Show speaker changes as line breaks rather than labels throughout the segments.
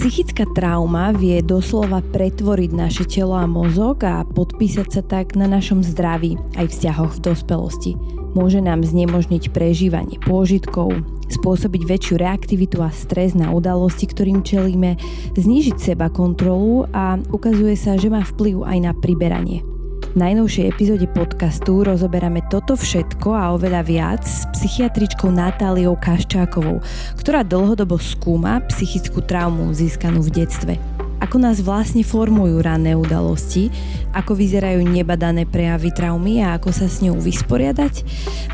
Psychická trauma vie doslova pretvoriť naše telo a mozog a podpísať sa tak na našom zdraví aj vzťahoch v dospelosti. Môže nám znemožniť prežívanie pôžitkov, spôsobiť väčšiu reaktivitu a stres na udalosti, ktorým čelíme, znížiť seba kontrolu a ukazuje sa, že má vplyv aj na priberanie. Najnovšej epizóde podcastu rozoberáme toto všetko a oveľa viac s psychiatričkou Natáliou Kaščákovou, ktorá dlhodobo skúma psychickú traumu získanú v detstve ako nás vlastne formujú ranné udalosti, ako vyzerajú nebadané prejavy traumy a ako sa s ňou vysporiadať,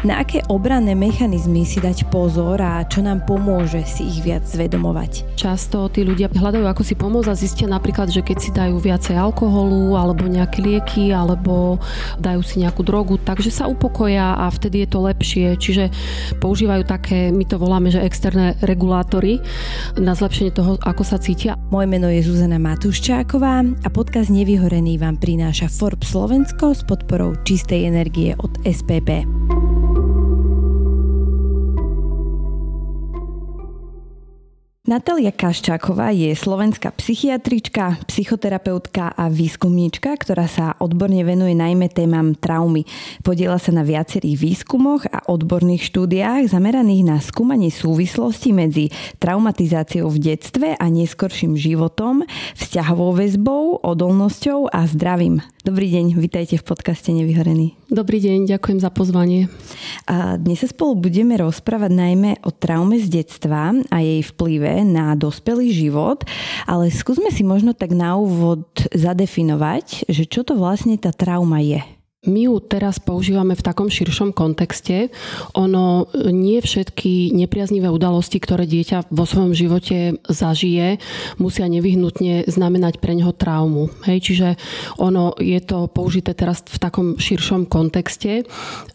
na aké obranné mechanizmy si dať pozor a čo nám pomôže si ich viac zvedomovať.
Často tí ľudia hľadajú ako si pomôcť a zistia napríklad, že keď si dajú viacej alkoholu alebo nejaké lieky alebo dajú si nejakú drogu, takže sa upokoja a vtedy je to lepšie. Čiže používajú také, my to voláme, že externé regulátory na zlepšenie toho, ako sa cítia.
Moje meno je Zuzana Zuzana Matúščáková a podcast Nevyhorený vám prináša Forbes Slovensko s podporou čistej energie od SPP. Natália Kaščáková je slovenská psychiatrička, psychoterapeutka a výskumníčka, ktorá sa odborne venuje najmä témam traumy. Podiela sa na viacerých výskumoch a odborných štúdiách zameraných na skúmanie súvislosti medzi traumatizáciou v detstve a neskorším životom, vzťahovou väzbou, odolnosťou a zdravím. Dobrý deň, vitajte v podcaste Nevyhorený.
Dobrý deň, ďakujem za pozvanie.
A dnes sa spolu budeme rozprávať najmä o traume z detstva a jej vplyve na dospelý život, ale skúsme si možno tak na úvod zadefinovať, že čo to vlastne tá trauma je.
My ju teraz používame v takom širšom kontexte. Ono nie všetky nepriaznivé udalosti, ktoré dieťa vo svojom živote zažije, musia nevyhnutne znamenať pre neho traumu. Hej, čiže ono je to použité teraz v takom širšom kontexte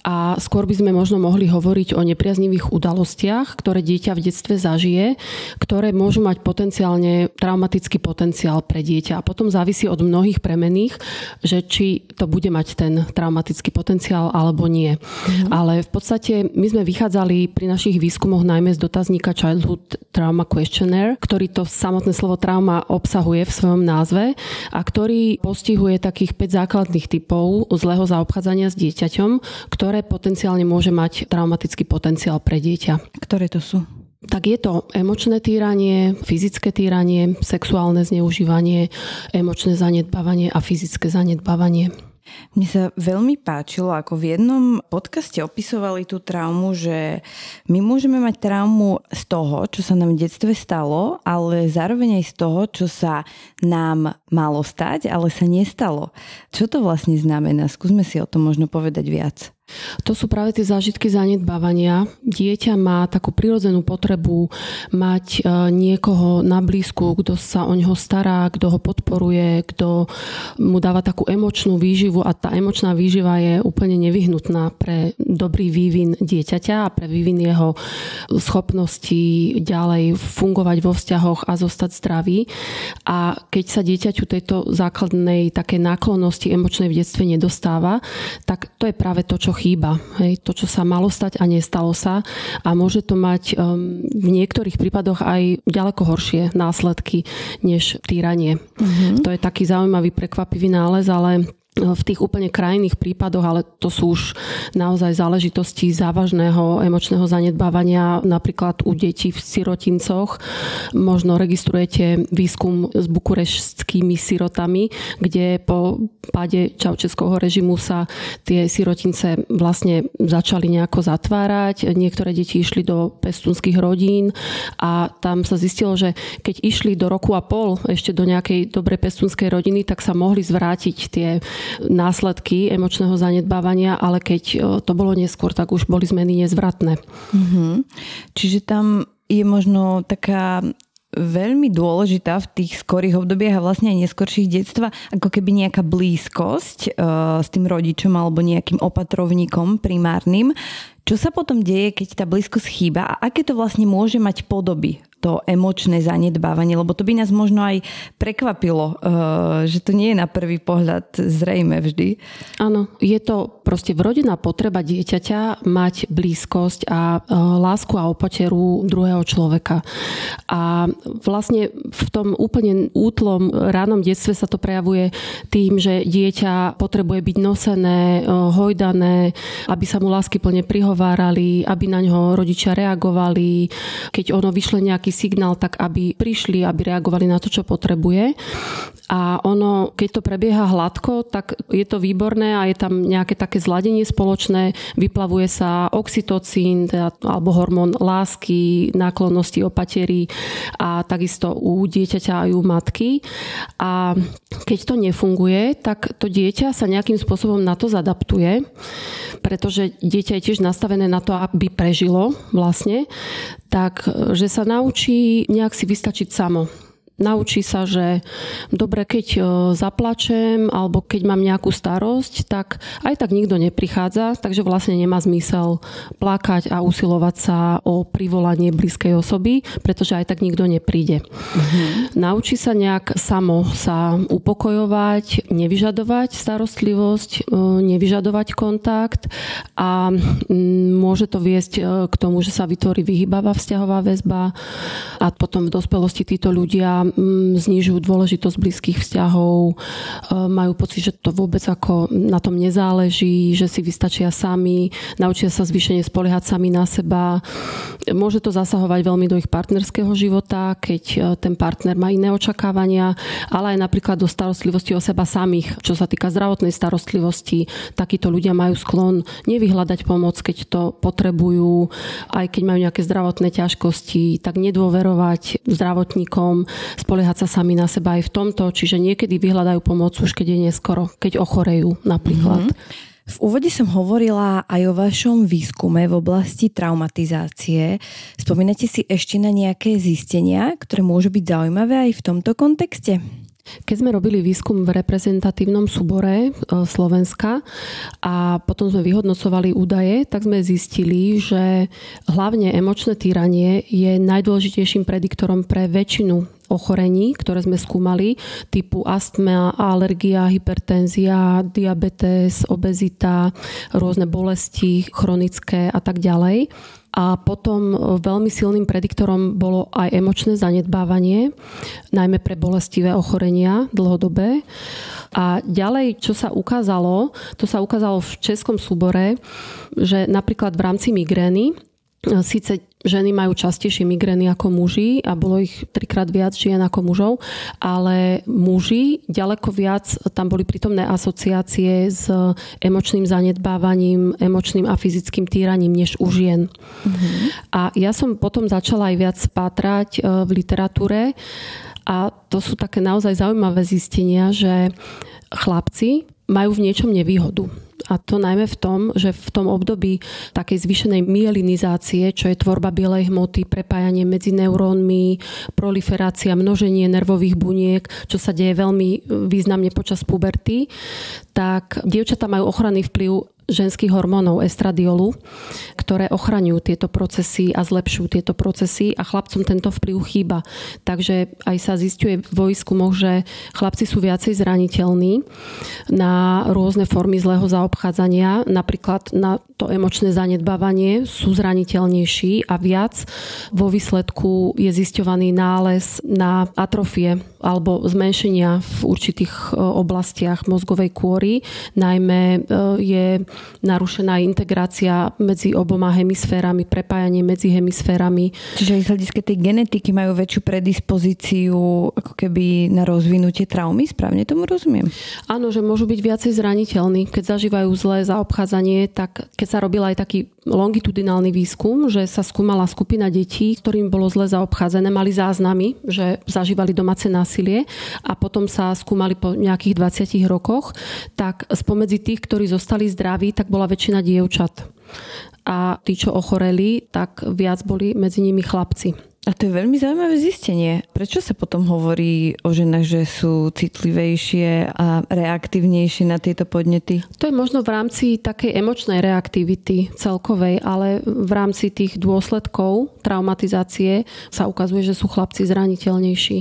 a skôr by sme možno mohli hovoriť o nepriaznivých udalostiach, ktoré dieťa v detstve zažije, ktoré môžu mať potenciálne traumatický potenciál pre dieťa. A potom závisí od mnohých premených, že či to bude mať ten traumatický potenciál alebo nie. Mm-hmm. Ale v podstate my sme vychádzali pri našich výskumoch najmä z dotazníka Childhood Trauma Questionnaire, ktorý to samotné slovo trauma obsahuje v svojom názve a ktorý postihuje takých 5 základných typov zlého zaobchádzania s dieťaťom, ktoré potenciálne môže mať traumatický potenciál pre dieťa.
Ktoré to sú?
tak je to emočné týranie, fyzické týranie, sexuálne zneužívanie, emočné zanedbávanie a fyzické zanedbávanie.
Mne sa veľmi páčilo, ako v jednom podcaste opisovali tú traumu, že my môžeme mať traumu z toho, čo sa nám v detstve stalo, ale zároveň aj z toho, čo sa nám malo stať, ale sa nestalo. Čo to vlastne znamená? Skúsme si o tom možno povedať viac.
To sú práve tie zážitky zanedbávania. Dieťa má takú prirodzenú potrebu mať e, niekoho na blízku, kto sa o neho stará, kto ho podporuje, kto mu dáva takú emočnú výživu a tá emočná výživa je úplne nevyhnutná pre dobrý vývin dieťaťa a pre vývin jeho schopnosti ďalej fungovať vo vzťahoch a zostať zdravý. A keď sa dieťaťu tejto základnej také náklonnosti emočnej v detstve nedostáva, tak to je práve to, čo chýba. Hej, to, čo sa malo stať a nestalo sa. A môže to mať um, v niektorých prípadoch aj ďaleko horšie následky než týranie. Mm-hmm. To je taký zaujímavý, prekvapivý nález, ale v tých úplne krajných prípadoch, ale to sú už naozaj záležitosti závažného emočného zanedbávania, napríklad u detí v sirotincoch. Možno registrujete výskum s bukureštskými sirotami, kde po páde čaučeského režimu sa tie sirotince vlastne začali nejako zatvárať. Niektoré deti išli do pestunských rodín a tam sa zistilo, že keď išli do roku a pol ešte do nejakej dobrej pestunskej rodiny, tak sa mohli zvrátiť tie následky emočného zanedbávania, ale keď e, to bolo neskôr, tak už boli zmeny nezvratné. Mm-hmm.
Čiže tam je možno taká veľmi dôležitá v tých skorých obdobiach a vlastne aj neskorších detstva, ako keby nejaká blízkosť uh, s tým rodičom alebo nejakým opatrovníkom primárnym, Čo sa potom deje, keď tá blízkosť chýba a aké to vlastne môže mať podoby? to emočné zanedbávanie, lebo to by nás možno aj prekvapilo, eh, že to nie je na prvý pohľad zrejme vždy.
Áno, je to proste vrodená potreba dieťaťa mať blízkosť a eh, lásku a opateru druhého človeka. A vlastne v tom úplne útlom ránom detstve sa to prejavuje tým, že dieťa potrebuje byť nosené, eh, hojdané, aby sa mu lásky plne prihovárali, aby na ňo rodičia reagovali. Keď ono vyšle nejaký signál, tak aby prišli, aby reagovali na to, čo potrebuje. A ono, keď to prebieha hladko, tak je to výborné a je tam nejaké také zladenie spoločné, vyplavuje sa oxytocín, teda, alebo hormón lásky, náklonnosti opatery a takisto u dieťaťa aj u matky. A keď to nefunguje, tak to dieťa sa nejakým spôsobom na to zadaptuje, pretože dieťa je tiež nastavené na to, aby prežilo vlastne tak že sa naučí nejak si vystačiť samo. Naučí sa, že dobre, keď e, zaplačem alebo keď mám nejakú starosť, tak aj tak nikto neprichádza, takže vlastne nemá zmysel plakať a usilovať sa o privolanie blízkej osoby, pretože aj tak nikto nepríde. Mm-hmm. Naučí sa nejak samo sa upokojovať, nevyžadovať starostlivosť, e, nevyžadovať kontakt a môže to viesť e, k tomu, že sa vytvorí vyhybavá vzťahová väzba a potom v dospelosti títo ľudia znižujú dôležitosť blízkych vzťahov, e, majú pocit, že to vôbec ako na tom nezáleží, že si vystačia sami, naučia sa zvýšenie spoliehať sami na seba. Môže to zasahovať veľmi do ich partnerského života, keď e, ten partner má iné očakávania, ale aj napríklad do starostlivosti o seba samých. Čo sa týka zdravotnej starostlivosti, takíto ľudia majú sklon nevyhľadať pomoc, keď to potrebujú, aj keď majú nejaké zdravotné ťažkosti, tak nedôverovať zdravotníkom, spoliehať sa sami na seba aj v tomto, čiže niekedy vyhľadajú pomoc už keď je neskoro, keď ochorejú napríklad. Mm-hmm.
V úvode som hovorila aj o vašom výskume v oblasti traumatizácie. Spomínate si ešte na nejaké zistenia, ktoré môžu byť zaujímavé aj v tomto kontexte?
Keď sme robili výskum v reprezentatívnom súbore e, Slovenska a potom sme vyhodnocovali údaje, tak sme zistili, že hlavne emočné týranie je najdôležitejším prediktorom pre väčšinu ochorení, ktoré sme skúmali, typu astma, alergia, hypertenzia, diabetes, obezita, rôzne bolesti chronické a tak ďalej. A potom veľmi silným prediktorom bolo aj emočné zanedbávanie, najmä pre bolestivé ochorenia dlhodobé. A ďalej, čo sa ukázalo, to sa ukázalo v českom súbore, že napríklad v rámci migrény Síce ženy majú častejšie migrény ako muži a bolo ich trikrát viac žien ako mužov, ale muži ďaleko viac tam boli prítomné asociácie s emočným zanedbávaním, emočným a fyzickým týraním než u žien. Mm-hmm. A ja som potom začala aj viac pátrať e, v literatúre a to sú také naozaj zaujímavé zistenia, že chlapci majú v niečom nevýhodu. A to najmä v tom, že v tom období takej zvyšenej myelinizácie, čo je tvorba bielej hmoty, prepájanie medzi neurónmi, proliferácia, množenie nervových buniek, čo sa deje veľmi významne počas puberty, tak dievčatá majú ochranný vplyv ženských hormónov estradiolu, ktoré ochraňujú tieto procesy a zlepšujú tieto procesy a chlapcom tento vplyv chýba. Takže aj sa zistuje vo výskumoch, že chlapci sú viacej zraniteľní na rôzne formy zlého zaobchádzania, napríklad na to emočné zanedbávanie sú zraniteľnejší a viac vo výsledku je zisťovaný nález na atrofie alebo zmenšenia v určitých e, oblastiach mozgovej kôry. Najmä e, je narušená integrácia medzi oboma hemisférami, prepájanie medzi hemisférami.
Čiže aj z hľadiska tej genetiky majú väčšiu predispozíciu ako keby na rozvinutie traumy, správne tomu rozumiem?
Áno, že môžu byť viacej zraniteľní. Keď zažívajú zlé zaobchádzanie, tak keď sa robil aj taký longitudinálny výskum, že sa skúmala skupina detí, ktorým bolo zle zaobchádzané, mali záznamy, že zažívali domáce násilie a potom sa skúmali po nejakých 20 rokoch, tak spomedzi tých, ktorí zostali zdraví, tak bola väčšina dievčat. A tí, čo ochoreli, tak viac boli medzi nimi chlapci.
A to je veľmi zaujímavé zistenie. Prečo sa potom hovorí o ženách, že sú citlivejšie a reaktívnejšie na tieto podnety?
To je možno v rámci takej emočnej reaktivity celkovej, ale v rámci tých dôsledkov traumatizácie sa ukazuje, že sú chlapci zraniteľnejší.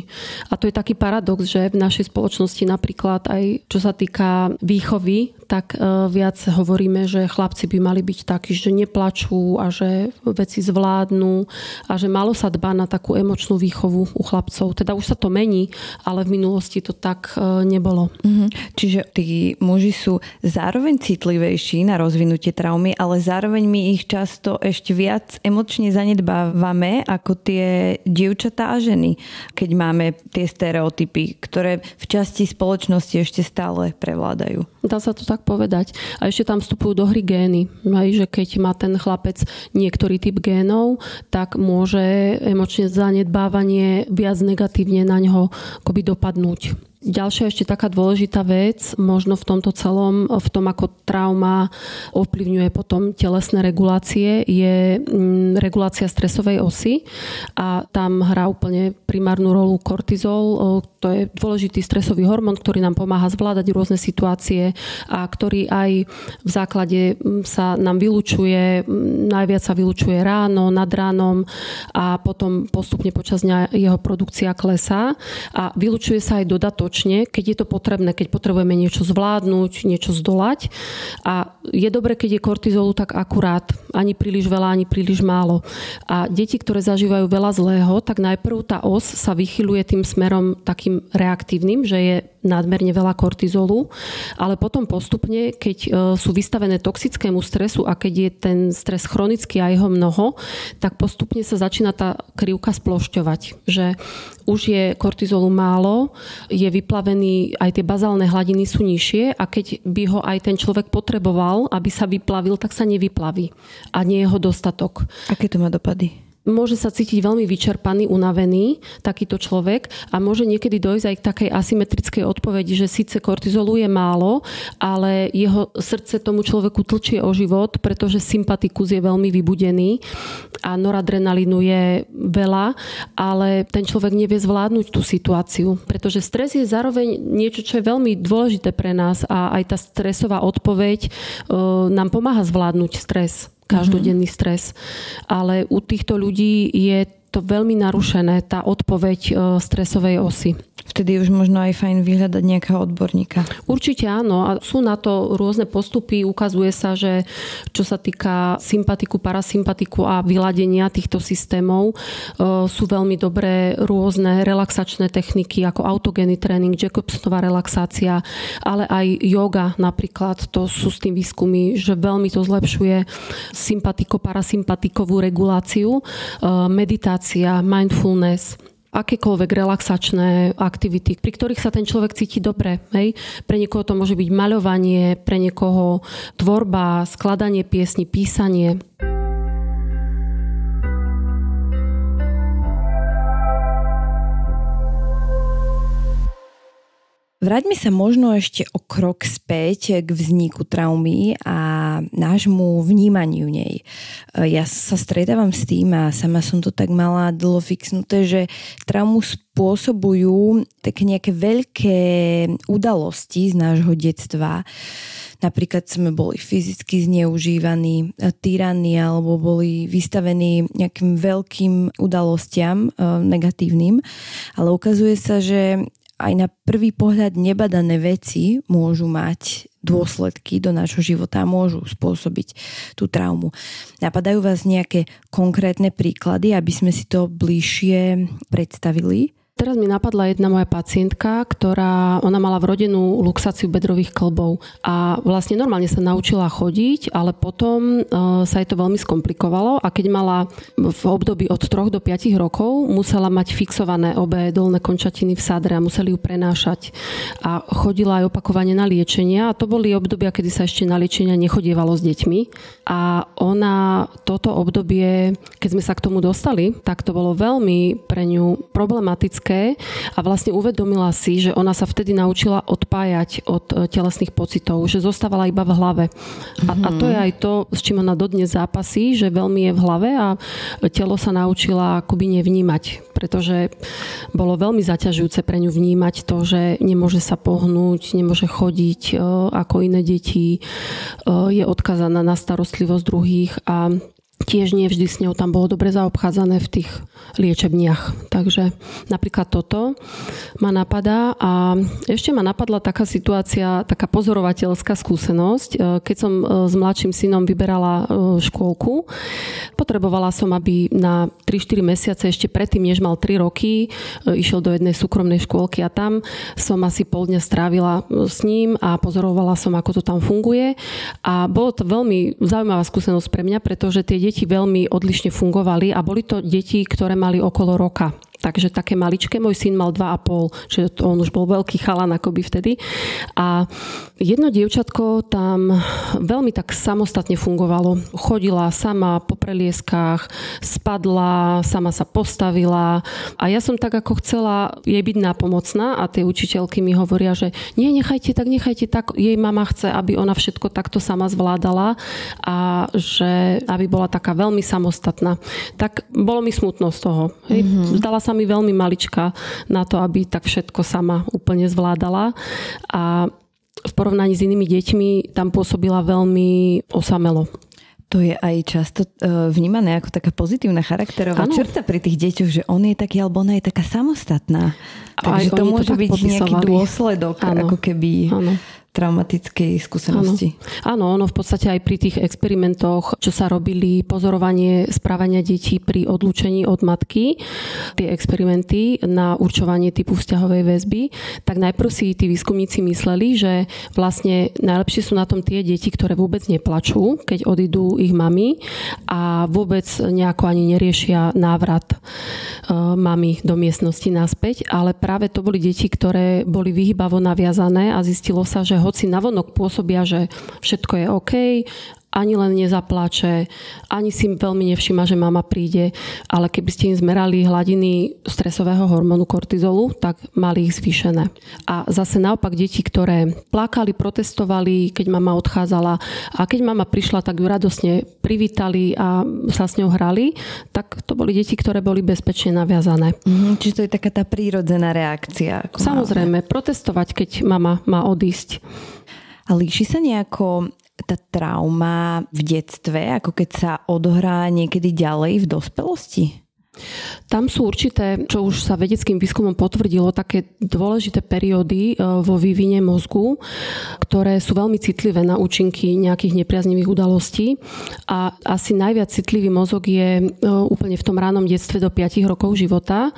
A to je taký paradox, že v našej spoločnosti napríklad aj čo sa týka výchovy, tak e, viac hovoríme, že chlapci by mali byť takí, že neplačú a že veci zvládnu a že malo sa dbať na takú emočnú výchovu u chlapcov. Teda už sa to mení, ale v minulosti to tak e, nebolo.
Mm-hmm. Čiže tí muži sú zároveň citlivejší na rozvinutie traumy, ale zároveň my ich často ešte viac emočne zanedbávame ako tie dievčatá a ženy, keď máme tie stereotypy, ktoré v časti spoločnosti ešte stále prevládajú.
Dá sa to tak povedať. A ešte tam vstupujú do hry gény. Aj, že keď má ten chlapec niektorý typ génov, tak môže emočne zanedbávanie viac negatívne na ňo akoby dopadnúť. Ďalšia ešte taká dôležitá vec, možno v tomto celom, v tom, ako trauma ovplyvňuje potom telesné regulácie, je mm, regulácia stresovej osy a tam hrá úplne primárnu rolu kortizol. To je dôležitý stresový hormón, ktorý nám pomáha zvládať rôzne situácie a ktorý aj v základe mm, sa nám vylučuje, mm, najviac sa vylučuje ráno, nad ránom a potom postupne počas dňa jeho produkcia klesá a vylučuje sa aj dodatočne dodatočne, keď je to potrebné, keď potrebujeme niečo zvládnuť, niečo zdolať. A je dobre, keď je kortizolu tak akurát, ani príliš veľa, ani príliš málo. A deti, ktoré zažívajú veľa zlého, tak najprv tá os sa vychyluje tým smerom takým reaktívnym, že je nadmerne veľa kortizolu, ale potom postupne, keď e, sú vystavené toxickému stresu a keď je ten stres chronický a jeho mnoho, tak postupne sa začína tá krivka splošťovať, že už je kortizolu málo, je vyplavený, aj tie bazálne hladiny sú nižšie a keď by ho aj ten človek potreboval, aby sa vyplavil, tak sa nevyplaví. A nie je jeho dostatok.
Aké to má dopady?
Môže sa cítiť veľmi vyčerpaný, unavený takýto človek a môže niekedy dojsť aj k takej asymetrickej odpovedi, že síce kortizolu je málo, ale jeho srdce tomu človeku tlčie o život, pretože sympatikus je veľmi vybudený a noradrenalínu je veľa, ale ten človek nevie zvládnuť tú situáciu, pretože stres je zároveň niečo, čo je veľmi dôležité pre nás a aj tá stresová odpoveď e, nám pomáha zvládnuť stres každodenný stres. Ale u týchto ľudí je to veľmi narušené, tá odpoveď e, stresovej osy.
Vtedy už možno aj fajn vyhľadať nejakého odborníka.
Určite áno a sú na to rôzne postupy. Ukazuje sa, že čo sa týka sympatiku, parasympatiku a vyladenia týchto systémov e, sú veľmi dobré rôzne relaxačné techniky ako autogénny tréning, Jacobsonová relaxácia, ale aj yoga napríklad. To sú s tým výskumy, že veľmi to zlepšuje sympatiko-parasympatikovú reguláciu, e, meditácia, mindfulness akékoľvek relaxačné aktivity, pri ktorých sa ten človek cíti dobre. Hej. Pre niekoho to môže byť maľovanie, pre niekoho tvorba, skladanie piesni, písanie.
Vráťme sa možno ešte o krok späť k vzniku traumy a nášmu vnímaniu nej. Ja sa stretávam s tým a sama som to tak mala dlho fixnuté, že traumu spôsobujú také nejaké veľké udalosti z nášho detstva. Napríklad sme boli fyzicky zneužívaní, tyranní alebo boli vystavení nejakým veľkým udalostiam e, negatívnym. Ale ukazuje sa, že aj na prvý pohľad nebadané veci môžu mať dôsledky do nášho života a môžu spôsobiť tú traumu. Napadajú vás nejaké konkrétne príklady, aby sme si to bližšie predstavili?
Teraz mi napadla jedna moja pacientka, ktorá, ona mala vrodenú luxáciu bedrových klbov a vlastne normálne sa naučila chodiť, ale potom uh, sa jej to veľmi skomplikovalo a keď mala v období od 3 do 5 rokov, musela mať fixované obe dolné končatiny v sadre a museli ju prenášať. A chodila aj opakovane na liečenia a to boli obdobia, kedy sa ešte na liečenia nechodievalo s deťmi. A ona toto obdobie, keď sme sa k tomu dostali, tak to bolo veľmi pre ňu problematické maličké a vlastne uvedomila si, že ona sa vtedy naučila odpájať od e, telesných pocitov, že zostávala iba v hlave. A, a to je aj to, s čím ona dodnes zápasí, že veľmi je v hlave a telo sa naučila akoby nevnímať, pretože bolo veľmi zaťažujúce pre ňu vnímať to, že nemôže sa pohnúť, nemôže chodiť e, ako iné deti, e, je odkazaná na starostlivosť druhých a tiež nie vždy s ňou tam bolo dobre zaobchádzané v tých liečebniach. Takže napríklad toto ma napadá a ešte ma napadla taká situácia, taká pozorovateľská skúsenosť. E, keď som e, s mladším synom vyberala e, škôlku, potrebovala som, aby na 3-4 mesiace ešte predtým, než mal 3 roky, išiel do jednej súkromnej škôlky a tam som asi pol dňa strávila s ním a pozorovala som, ako to tam funguje. A bolo to veľmi zaujímavá skúsenosť pre mňa, pretože tie deti veľmi odlišne fungovali a boli to deti, ktoré mali okolo roka. Takže také maličké, môj syn mal 2,5, čiže on už bol veľký chalan akoby vtedy. A jedno dievčatko tam veľmi tak samostatne fungovalo. Chodila sama po prelieskách, spadla, sama sa postavila a ja som tak ako chcela jej byť nápomocná a tie učiteľky mi hovoria, že nie, nechajte tak, nechajte tak. Jej mama chce, aby ona všetko takto sama zvládala a že aby bola taká veľmi samostatná. Tak bolo mi smutno z toho. Hej. Mm-hmm. Zdala sa mi veľmi malička na to, aby tak všetko sama úplne zvládala. A v porovnaní s inými deťmi tam pôsobila veľmi osamelo.
To je aj často uh, vnímané ako taká pozitívna charakterová ano. črta pri tých deťoch, že on je taký alebo ona je taká samostatná. Takže to môže to byť nejaký dôsledok, ano. ako keby ano traumatickej skúsenosti.
Áno. Áno, ono v podstate aj pri tých experimentoch, čo sa robili, pozorovanie správania detí pri odlúčení od matky, tie experimenty na určovanie typu vzťahovej väzby, tak najprv si tí výskumníci mysleli, že vlastne najlepšie sú na tom tie deti, ktoré vôbec neplačú, keď odídu ich mami a vôbec nejako ani neriešia návrat e, mami do miestnosti naspäť, ale práve to boli deti, ktoré boli vyhybavo naviazané a zistilo sa, že hoci navonok pôsobia, že všetko je OK, ani len nezaplače, ani si veľmi nevšíma, že mama príde, ale keby ste im zmerali hladiny stresového hormónu kortizolu, tak mali ich zvýšené. A zase naopak deti, ktoré plakali, protestovali, keď mama odchádzala a keď mama prišla, tak ju radosne privítali a sa s ňou hrali, tak to boli deti, ktoré boli bezpečne naviazané.
Mm, čiže to je taká tá prírodzená reakcia.
Samozrejme, máme. protestovať, keď mama má odísť.
A líši sa nejako tá trauma v detstve, ako keď sa odohrá niekedy ďalej v dospelosti?
Tam sú určité, čo už sa vedeckým výskumom potvrdilo, také dôležité periódy e, vo vývine mozgu, ktoré sú veľmi citlivé na účinky nejakých nepriaznivých udalostí. A asi najviac citlivý mozog je e, úplne v tom ránom detstve do 5 rokov života.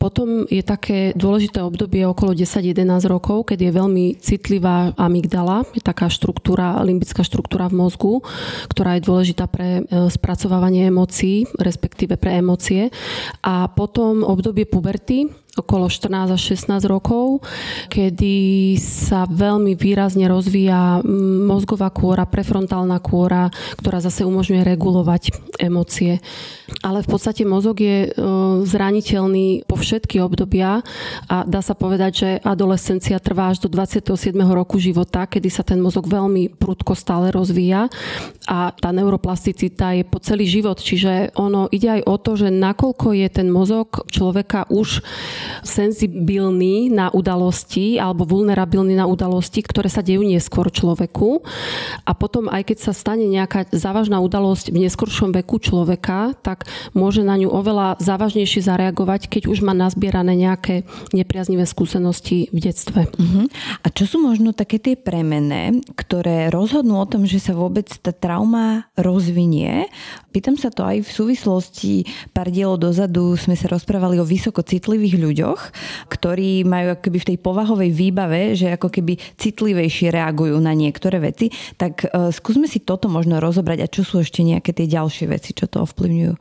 Potom je také dôležité obdobie okolo 10-11 rokov, keď je veľmi citlivá amygdala, je taká štruktúra, limbická štruktúra v mozgu, ktorá je dôležitá pre e, spracovávanie emócií, respektíve pre emócie. A potom obdobie puberty, okolo 14 až 16 rokov, kedy sa veľmi výrazne rozvíja mozgová kôra, prefrontálna kôra, ktorá zase umožňuje regulovať emócie. Ale v podstate mozog je e, zraniteľný po všetky obdobia a dá sa povedať, že adolescencia trvá až do 27. roku života, kedy sa ten mozog veľmi prudko stále rozvíja a tá neuroplasticita je po celý život, čiže ono ide aj o to, že nakoľko je ten mozog človeka už senzibilný na udalosti alebo vulnerabilný na udalosti, ktoré sa dejú neskôr človeku. A potom aj keď sa stane nejaká závažná udalosť v neskoršom veku človeka, tak môže na ňu oveľa závažnejšie zareagovať, keď už má nazbierané nejaké nepriaznivé skúsenosti v detstve.
Uh-huh. A čo sú možno také tie premené, ktoré rozhodnú o tom, že sa vôbec tá trauma rozvinie? Pýtam sa to aj v súvislosti, pár dielov dozadu sme sa rozprávali o vysoko citlivých ľuďoch, ktorí majú akoby v tej povahovej výbave, že ako keby citlivejšie reagujú na niektoré veci. Tak uh, skúsme si toto možno rozobrať a čo sú ešte nejaké tie ďalšie veci, čo to ovplyvňujú.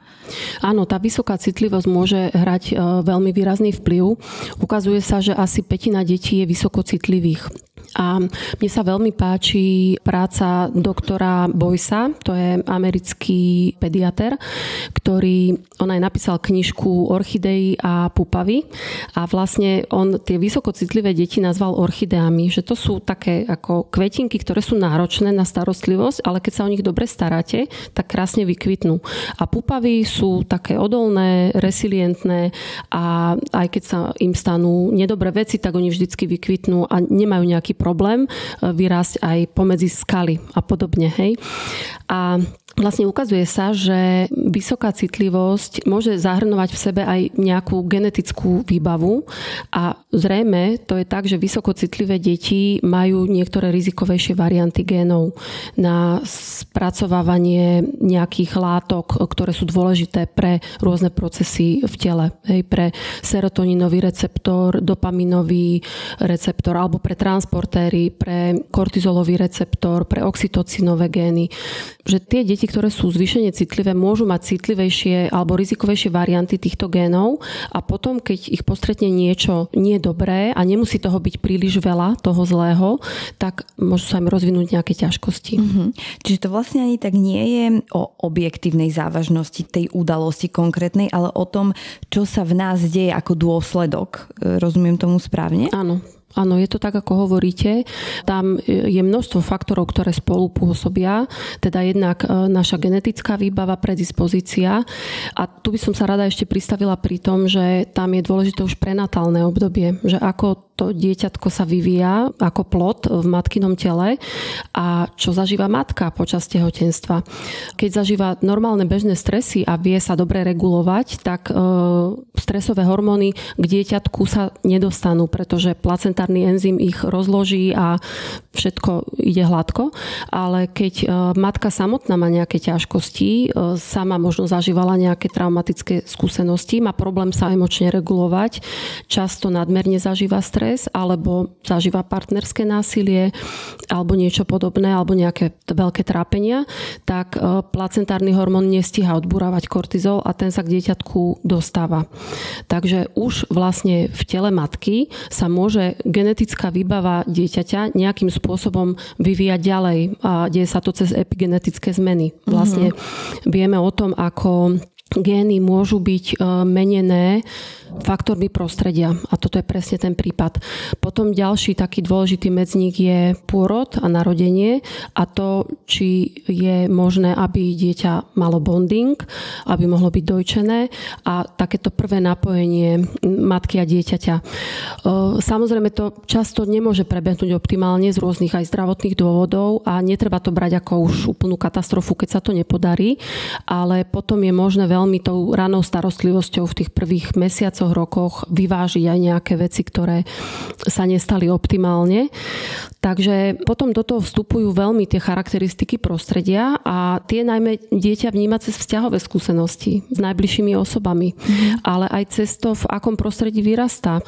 Áno, tá vysoká citlivosť môže hrať uh, veľmi výrazný vplyv. Ukazuje sa, že asi petina detí je vysoko citlivých A mne sa veľmi páči práca doktora Boysa, to je americký pediater, ktorý, on aj napísal knižku Orchidei a pupavy a vlastne on tie vysokocitlivé deti nazval orchideami, že to sú také ako kvetinky, ktoré sú náročné na starostlivosť, ale keď sa o nich dobre staráte, tak krásne vykvitnú. A pupavy sú také odolné, resilientné a aj keď sa im stanú nedobré veci, tak oni vždycky vykvitnú a nemajú nejaký problém e, vyrásť aj pomedzi skaly a podobne. Hej. A Vlastne ukazuje sa, že vysoká citlivosť môže zahrnovať v sebe aj nejakú genetickú výbavu a zrejme to je tak, že vysokocitlivé deti majú niektoré rizikovejšie varianty génov na spracovávanie nejakých látok, ktoré sú dôležité pre rôzne procesy v tele. Hej, pre serotoninový receptor, dopaminový receptor alebo pre transportéry, pre kortizolový receptor, pre oxytocinové gény. Že tie deti deti, ktoré sú zvyšene citlivé, môžu mať citlivejšie alebo rizikovejšie varianty týchto génov a potom, keď ich postretne niečo nie dobré a nemusí toho byť príliš veľa, toho zlého, tak môžu sa im rozvinúť nejaké ťažkosti. Mm-hmm.
Čiže to vlastne ani tak nie je o objektívnej závažnosti tej udalosti konkrétnej, ale o tom, čo sa v nás deje ako dôsledok. Rozumiem tomu správne?
Áno. Áno, je to tak, ako hovoríte. Tam je množstvo faktorov, ktoré spolu pôsobia. Teda jednak e, naša genetická výbava, predispozícia. A tu by som sa rada ešte pristavila pri tom, že tam je dôležité už prenatálne obdobie. Že ako to dieťatko sa vyvíja ako plod v matkinom tele a čo zažíva matka počas tehotenstva. Keď zažíva normálne bežné stresy a vie sa dobre regulovať, tak e, stresové hormóny k dieťatku sa nedostanú, pretože placentárny enzym ich rozloží a všetko ide hladko. Ale keď e, matka samotná má nejaké ťažkosti, e, sama možno zažívala nejaké traumatické skúsenosti, má problém sa emočne regulovať, často nadmerne zažíva stres, alebo zažíva partnerské násilie alebo niečo podobné alebo nejaké veľké trápenia, tak e, placentárny hormón nestíha odburávať kortizol a ten sa k dieťatku dostáva. Takže už vlastne v tele matky sa môže genetická výbava dieťaťa nejakým spôsobom vyvíjať ďalej a deje sa to cez epigenetické zmeny. Vlastne mm-hmm. vieme o tom, ako gény môžu byť e, menené faktormi prostredia. A toto je presne ten prípad. Potom ďalší taký dôležitý medzník je pôrod a narodenie a to, či je možné, aby dieťa malo bonding, aby mohlo byť dojčené a takéto prvé napojenie matky a dieťaťa. E, samozrejme to často nemôže prebehnúť optimálne z rôznych aj zdravotných dôvodov a netreba to brať ako už úplnú katastrofu, keď sa to nepodarí, ale potom je možné veľmi tou ranou starostlivosťou v tých prvých mesiacoch mesiacoch, rokoch vyvážiť aj nejaké veci, ktoré sa nestali optimálne. Takže potom do toho vstupujú veľmi tie charakteristiky prostredia a tie najmä dieťa vníma cez vzťahové skúsenosti s najbližšími osobami, mm. ale aj cez to, v akom prostredí vyrastá.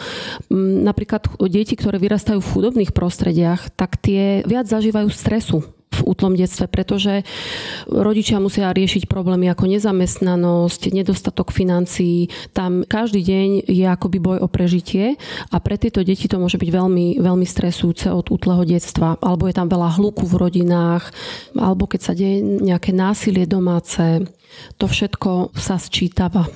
Mm, napríklad deti, ktoré vyrastajú v chudobných prostrediach, tak tie viac zažívajú stresu v útlom detstve, pretože rodičia musia riešiť problémy ako nezamestnanosť, nedostatok financií. Tam každý deň je akoby boj o prežitie a pre tieto deti to môže byť veľmi, veľmi stresujúce od útleho detstva. Alebo je tam veľa hluku v rodinách, alebo keď sa deje nejaké násilie domáce. To všetko sa sčítava.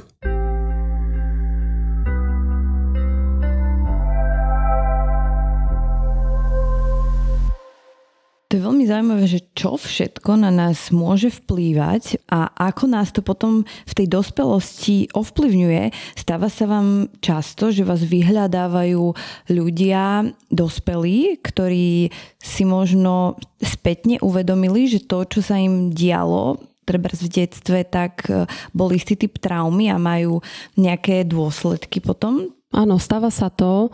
To je veľmi zaujímavé, že čo všetko na nás môže vplývať a ako nás to potom v tej dospelosti ovplyvňuje. Stáva sa vám často, že vás vyhľadávajú ľudia, dospelí, ktorí si možno spätne uvedomili, že to, čo sa im dialo, treba v detstve, tak e, bol istý typ traumy a majú nejaké dôsledky potom
Áno, stáva sa to.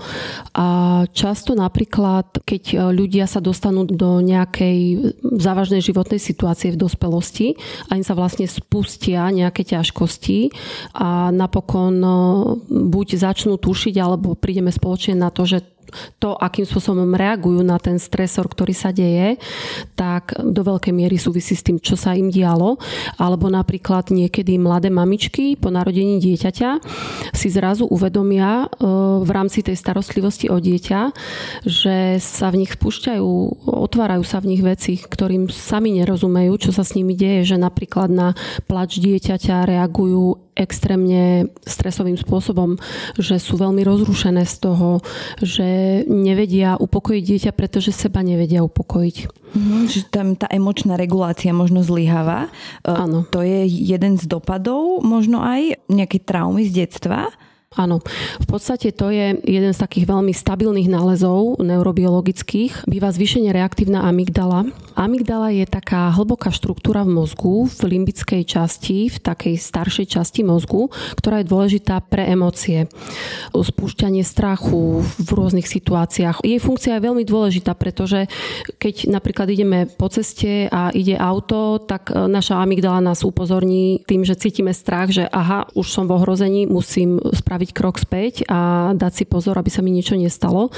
A často napríklad, keď ľudia sa dostanú do nejakej závažnej životnej situácie v dospelosti a im sa vlastne spustia nejaké ťažkosti a napokon e, buď začnú tušiť, alebo prídeme spoločne na to, že to, akým spôsobom reagujú na ten stresor, ktorý sa deje, tak do veľkej miery súvisí s tým, čo sa im dialo. Alebo napríklad niekedy mladé mamičky po narodení dieťaťa si zrazu uvedomia e, v rámci tej starostlivosti o dieťa, že sa v nich spúšťajú, otvárajú sa v nich veci, ktorým sami nerozumejú, čo sa s nimi deje, že napríklad na plač dieťaťa reagujú extrémne stresovým spôsobom, že sú veľmi rozrušené z toho, že nevedia upokojiť dieťa, pretože seba nevedia upokojiť.
Mm, že tam tá emočná regulácia možno zlyháva.
E, Áno.
To je jeden z dopadov možno aj nejaké traumy z detstva.
Áno, v podstate to je jeden z takých veľmi stabilných nálezov neurobiologických. Býva zvýšenie reaktívna amygdala. Amygdala je taká hlboká štruktúra v mozgu, v limbickej časti, v takej staršej časti mozgu, ktorá je dôležitá pre emócie. Spúšťanie strachu v rôznych situáciách. Jej funkcia je veľmi dôležitá, pretože keď napríklad ideme po ceste a ide auto, tak e, naša amygdala nás upozorní tým, že cítime strach, že aha, už som v ohrození, musím spraviť spraviť krok späť a dať si pozor, aby sa mi niečo nestalo.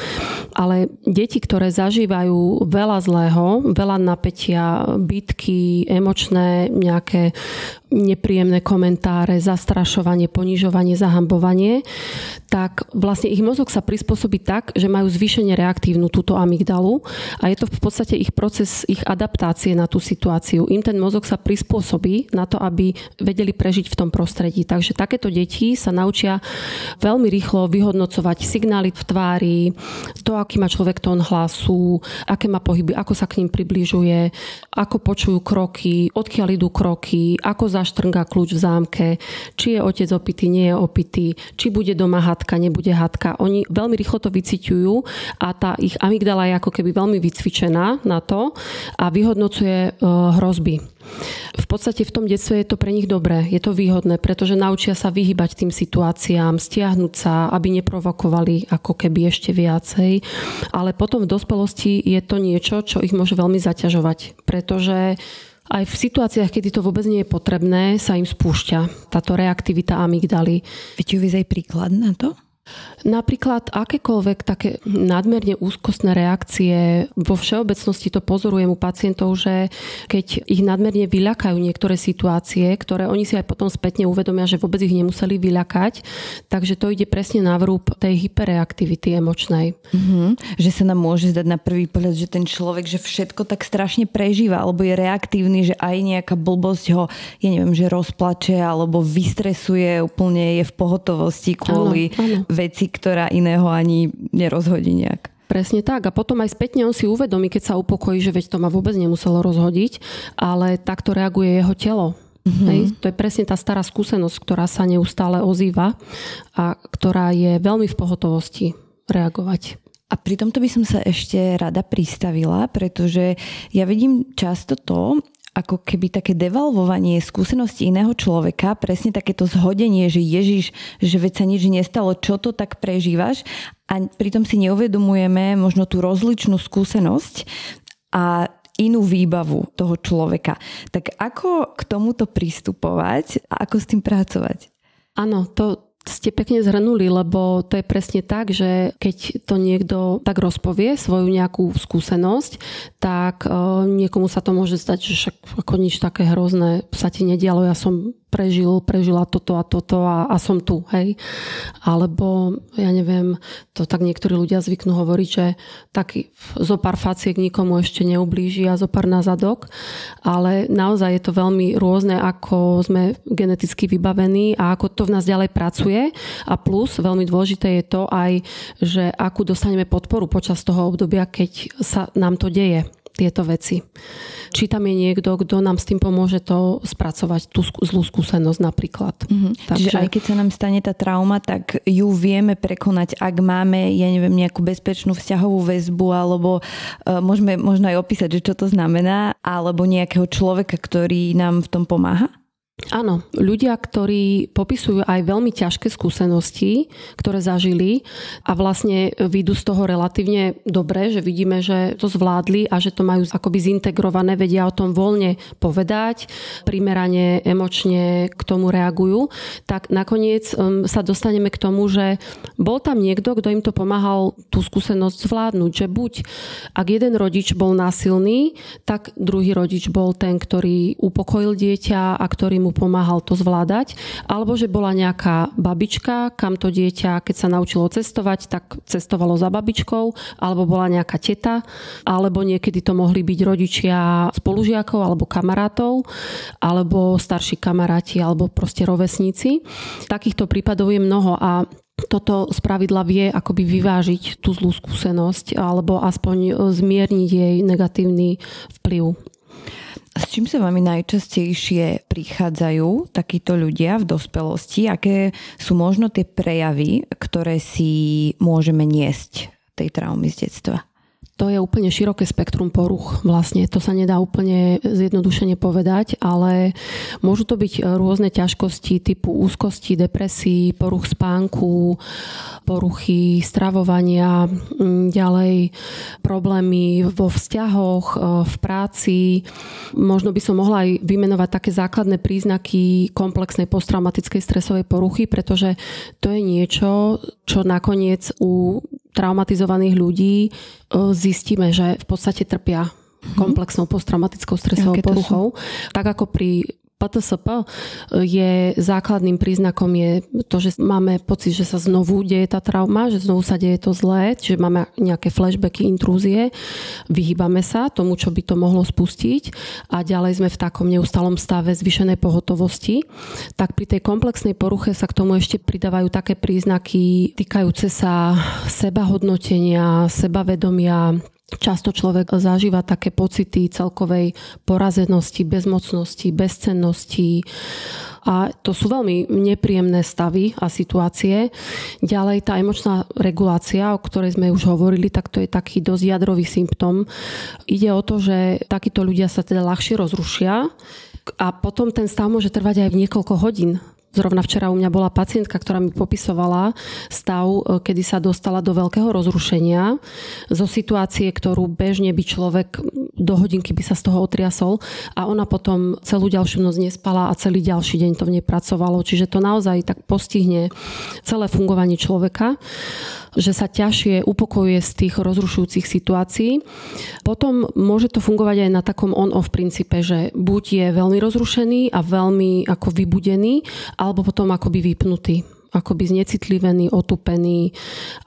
Ale deti, ktoré zažívajú veľa zlého, veľa napätia, bitky, emočné nejaké nepríjemné komentáre, zastrašovanie, ponižovanie, zahambovanie, tak vlastne ich mozog sa prispôsobí tak, že majú zvýšenie reaktívnu túto amygdalu a je to v podstate ich proces, ich adaptácie na tú situáciu. Im ten mozog sa prispôsobí na to, aby vedeli prežiť v tom prostredí. Takže takéto deti sa naučia veľmi rýchlo vyhodnocovať signály v tvári, to, aký má človek tón hlasu, aké má pohyby, ako sa k ním približuje, ako počujú kroky, odkiaľ idú kroky, ako zaštrnga kľúč v zámke, či je otec opitý, nie je opitý, či bude doma hadka, nebude hadka. Oni veľmi rýchlo to vyciťujú a tá ich amygdala je ako keby veľmi vycvičená na to a vyhodnocuje e, hrozby. V podstate v tom detstve je to pre nich dobré, je to výhodné, pretože naučia sa vyhybať tým situáciám, stiahnuť sa, aby neprovokovali ako keby ešte viacej. Ale potom v dospelosti je to niečo, čo ich môže veľmi zaťažovať, pretože aj v situáciách, kedy to vôbec nie je potrebné, sa im spúšťa táto reaktivita amygdaly.
Viete uvieť aj príklad na to?
Napríklad akékoľvek také nadmerne úzkostné reakcie, vo všeobecnosti to pozorujem u pacientov, že keď ich nadmerne vyľakajú niektoré situácie, ktoré oni si aj potom spätne uvedomia, že vôbec ich nemuseli vyľakať, takže to ide presne na vrúb tej hyperreaktivity emočnej.
Mm-hmm. Že sa nám môže zdať na prvý pohľad, že ten človek, že všetko tak strašne prežíva, alebo je reaktívny, že aj nejaká blbosť ho, ja neviem, že rozplače, alebo vystresuje, úplne je v pohotovosti kvôli áno, áno veci, ktorá iného ani nerozhodí nejak.
Presne tak. A potom aj spätne on si uvedomí, keď sa upokojí, že veď to ma vôbec nemuselo rozhodiť, ale takto reaguje jeho telo. Mm-hmm. Hej? To je presne tá stará skúsenosť, ktorá sa neustále ozýva a ktorá je veľmi v pohotovosti reagovať.
A pri tomto by som sa ešte rada pristavila, pretože ja vidím často to, ako keby také devalvovanie skúsenosti iného človeka, presne takéto zhodenie, že Ježiš, že veď sa nič nestalo, čo to tak prežívaš a pritom si neuvedomujeme možno tú rozličnú skúsenosť a inú výbavu toho človeka. Tak ako k tomuto pristupovať a ako s tým pracovať?
Áno, to, ste pekne zhrnuli, lebo to je presne tak, že keď to niekto tak rozpovie, svoju nejakú skúsenosť, tak uh, niekomu sa to môže stať, že však ako nič také hrozné sa ti nedialo, ja som prežil, prežila toto a toto a, a som tu, hej. Alebo, ja neviem, to tak niektorí ľudia zvyknú hovoriť, že taký zo pár faciek nikomu ešte neublíži a zo pár na zadok, ale naozaj je to veľmi rôzne, ako sme geneticky vybavení a ako to v nás ďalej pracuje. A plus, veľmi dôležité je to aj, že akú dostaneme podporu počas toho obdobia, keď sa nám to deje tieto veci. Či tam je niekto, kto nám s tým pomôže to spracovať, tú zlú skúsenosť napríklad.
Mm-hmm. Takže... Čiže aj keď sa nám stane tá trauma, tak ju vieme prekonať, ak máme, ja neviem, nejakú bezpečnú vzťahovú väzbu, alebo uh, môžeme možno aj opísať, že čo to znamená, alebo nejakého človeka, ktorý nám v tom pomáha?
Áno, ľudia, ktorí popisujú aj veľmi ťažké skúsenosti, ktoré zažili a vlastne vidú z toho relatívne dobre, že vidíme, že to zvládli a že to majú akoby zintegrované, vedia o tom voľne povedať, primerane, emočne k tomu reagujú, tak nakoniec um, sa dostaneme k tomu, že bol tam niekto, kto im to pomáhal tú skúsenosť zvládnuť, že buď ak jeden rodič bol násilný, tak druhý rodič bol ten, ktorý upokojil dieťa a ktorý mu pomáhal to zvládať, alebo že bola nejaká babička, kam to dieťa, keď sa naučilo cestovať, tak cestovalo za babičkou, alebo bola nejaká teta, alebo niekedy to mohli byť rodičia spolužiakov alebo kamarátov, alebo starší kamaráti, alebo proste rovesníci. Takýchto prípadov je mnoho a toto spravidla vie akoby vyvážiť tú zlú skúsenosť alebo aspoň zmierniť jej negatívny vplyv.
S čím sa vami najčastejšie prichádzajú takíto ľudia v dospelosti? Aké sú možno tie prejavy, ktoré si môžeme niesť tej traumy z detstva?
To je úplne široké spektrum poruch. Vlastne to sa nedá úplne zjednodušene povedať, ale môžu to byť rôzne ťažkosti typu úzkosti, depresí, poruch spánku, poruchy stravovania, ďalej problémy vo vzťahoch, e, v práci. Možno by som mohla aj vymenovať také základné príznaky komplexnej posttraumatickej stresovej poruchy, pretože to je niečo, čo nakoniec u traumatizovaných ľudí e, zistíme, že v podstate trpia mhm. komplexnou posttraumatickou stresovou poruchou. Tak ako pri PTSP je základným príznakom je to, že máme pocit, že sa znovu deje tá trauma, že znovu sa deje to zlé, čiže máme nejaké flashbacky, intrúzie, vyhýbame sa tomu, čo by to mohlo spustiť a ďalej sme v takom neustalom stave zvyšenej pohotovosti. Tak pri tej komplexnej poruche sa k tomu ešte pridávajú také príznaky týkajúce sa sebahodnotenia, sebavedomia, Často človek zažíva také pocity celkovej porazenosti, bezmocnosti, bezcennosti a to sú veľmi nepríjemné stavy a situácie. Ďalej tá emočná regulácia, o ktorej sme už hovorili, tak to je taký dosť jadrový symptom. Ide o to, že takíto ľudia sa teda ľahšie rozrušia a potom ten stav môže trvať aj v niekoľko hodín. Zrovna včera u mňa bola pacientka, ktorá mi popisovala stav, e, kedy sa dostala do veľkého rozrušenia zo situácie, ktorú bežne by človek do hodinky by sa z toho otriasol a ona potom celú ďalšiu noc nespala a celý ďalší deň to v nej pracovalo. Čiže to naozaj tak postihne celé fungovanie človeka že sa ťažšie upokojuje z tých rozrušujúcich situácií. Potom môže to fungovať aj na takom on-off princípe, že buď je veľmi rozrušený a veľmi ako vybudený, alebo potom akoby vypnutý akoby znecitlivený, otupený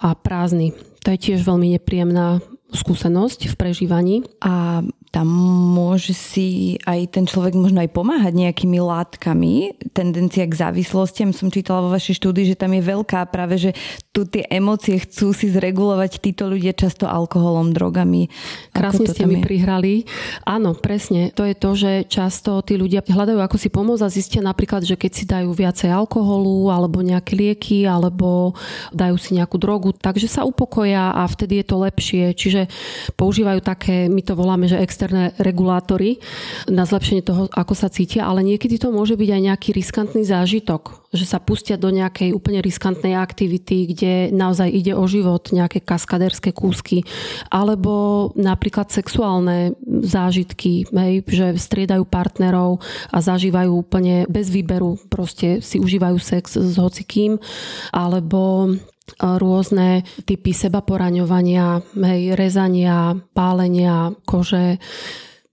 a prázdny. To je tiež veľmi nepríjemná skúsenosť v prežívaní.
A tam môže si aj ten človek možno aj pomáhať nejakými látkami. Tendencia k závislostiam som čítala vo vašej štúdii, že tam je veľká práve, že tu tie emócie chcú si zregulovať títo ľudia často alkoholom, drogami.
Krásne ste mi je? prihrali. Áno, presne. To je to, že často tí ľudia hľadajú ako si pomôcť a zistia napríklad, že keď si dajú viacej alkoholu alebo nejaké lieky alebo dajú si nejakú drogu, takže sa upokoja a vtedy je to lepšie. Čiže používajú také, my to voláme, že externé regulátory na zlepšenie toho, ako sa cítia, ale niekedy to môže byť aj nejaký riskantný zážitok, že sa pustia do nejakej úplne riskantnej aktivity, kde naozaj ide o život, nejaké kaskaderské kúsky, alebo napríklad sexuálne zážitky, hej, že striedajú partnerov a zažívajú úplne bez výberu, proste si užívajú sex s hocikým, alebo rôzne typy seba poraňovania, hej, rezania, pálenia kože,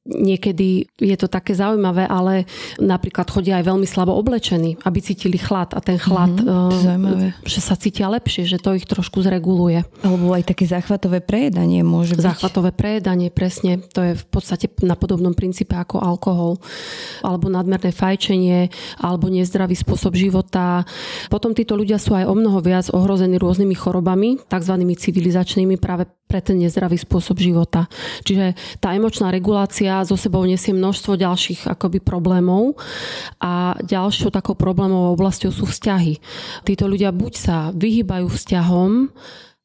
Niekedy je to také zaujímavé, ale napríklad chodia aj veľmi slabo oblečení, aby cítili chlad a ten chlad, mm-hmm, že sa cítia lepšie, že to ich trošku zreguluje.
Alebo aj také záchvatové prejedanie môže byť.
Záchvatové prejedanie, presne. To je v podstate na podobnom princípe ako alkohol. Alebo nadmerné fajčenie, alebo nezdravý spôsob života. Potom títo ľudia sú aj o mnoho viac ohrození rôznymi chorobami, tzv. civilizačnými práve pre ten nezdravý spôsob života. Čiže tá emočná regulácia zo sebou nesie množstvo ďalších akoby problémov a ďalšou takou problémovou oblasťou sú vzťahy. Títo ľudia buď sa vyhýbajú vzťahom,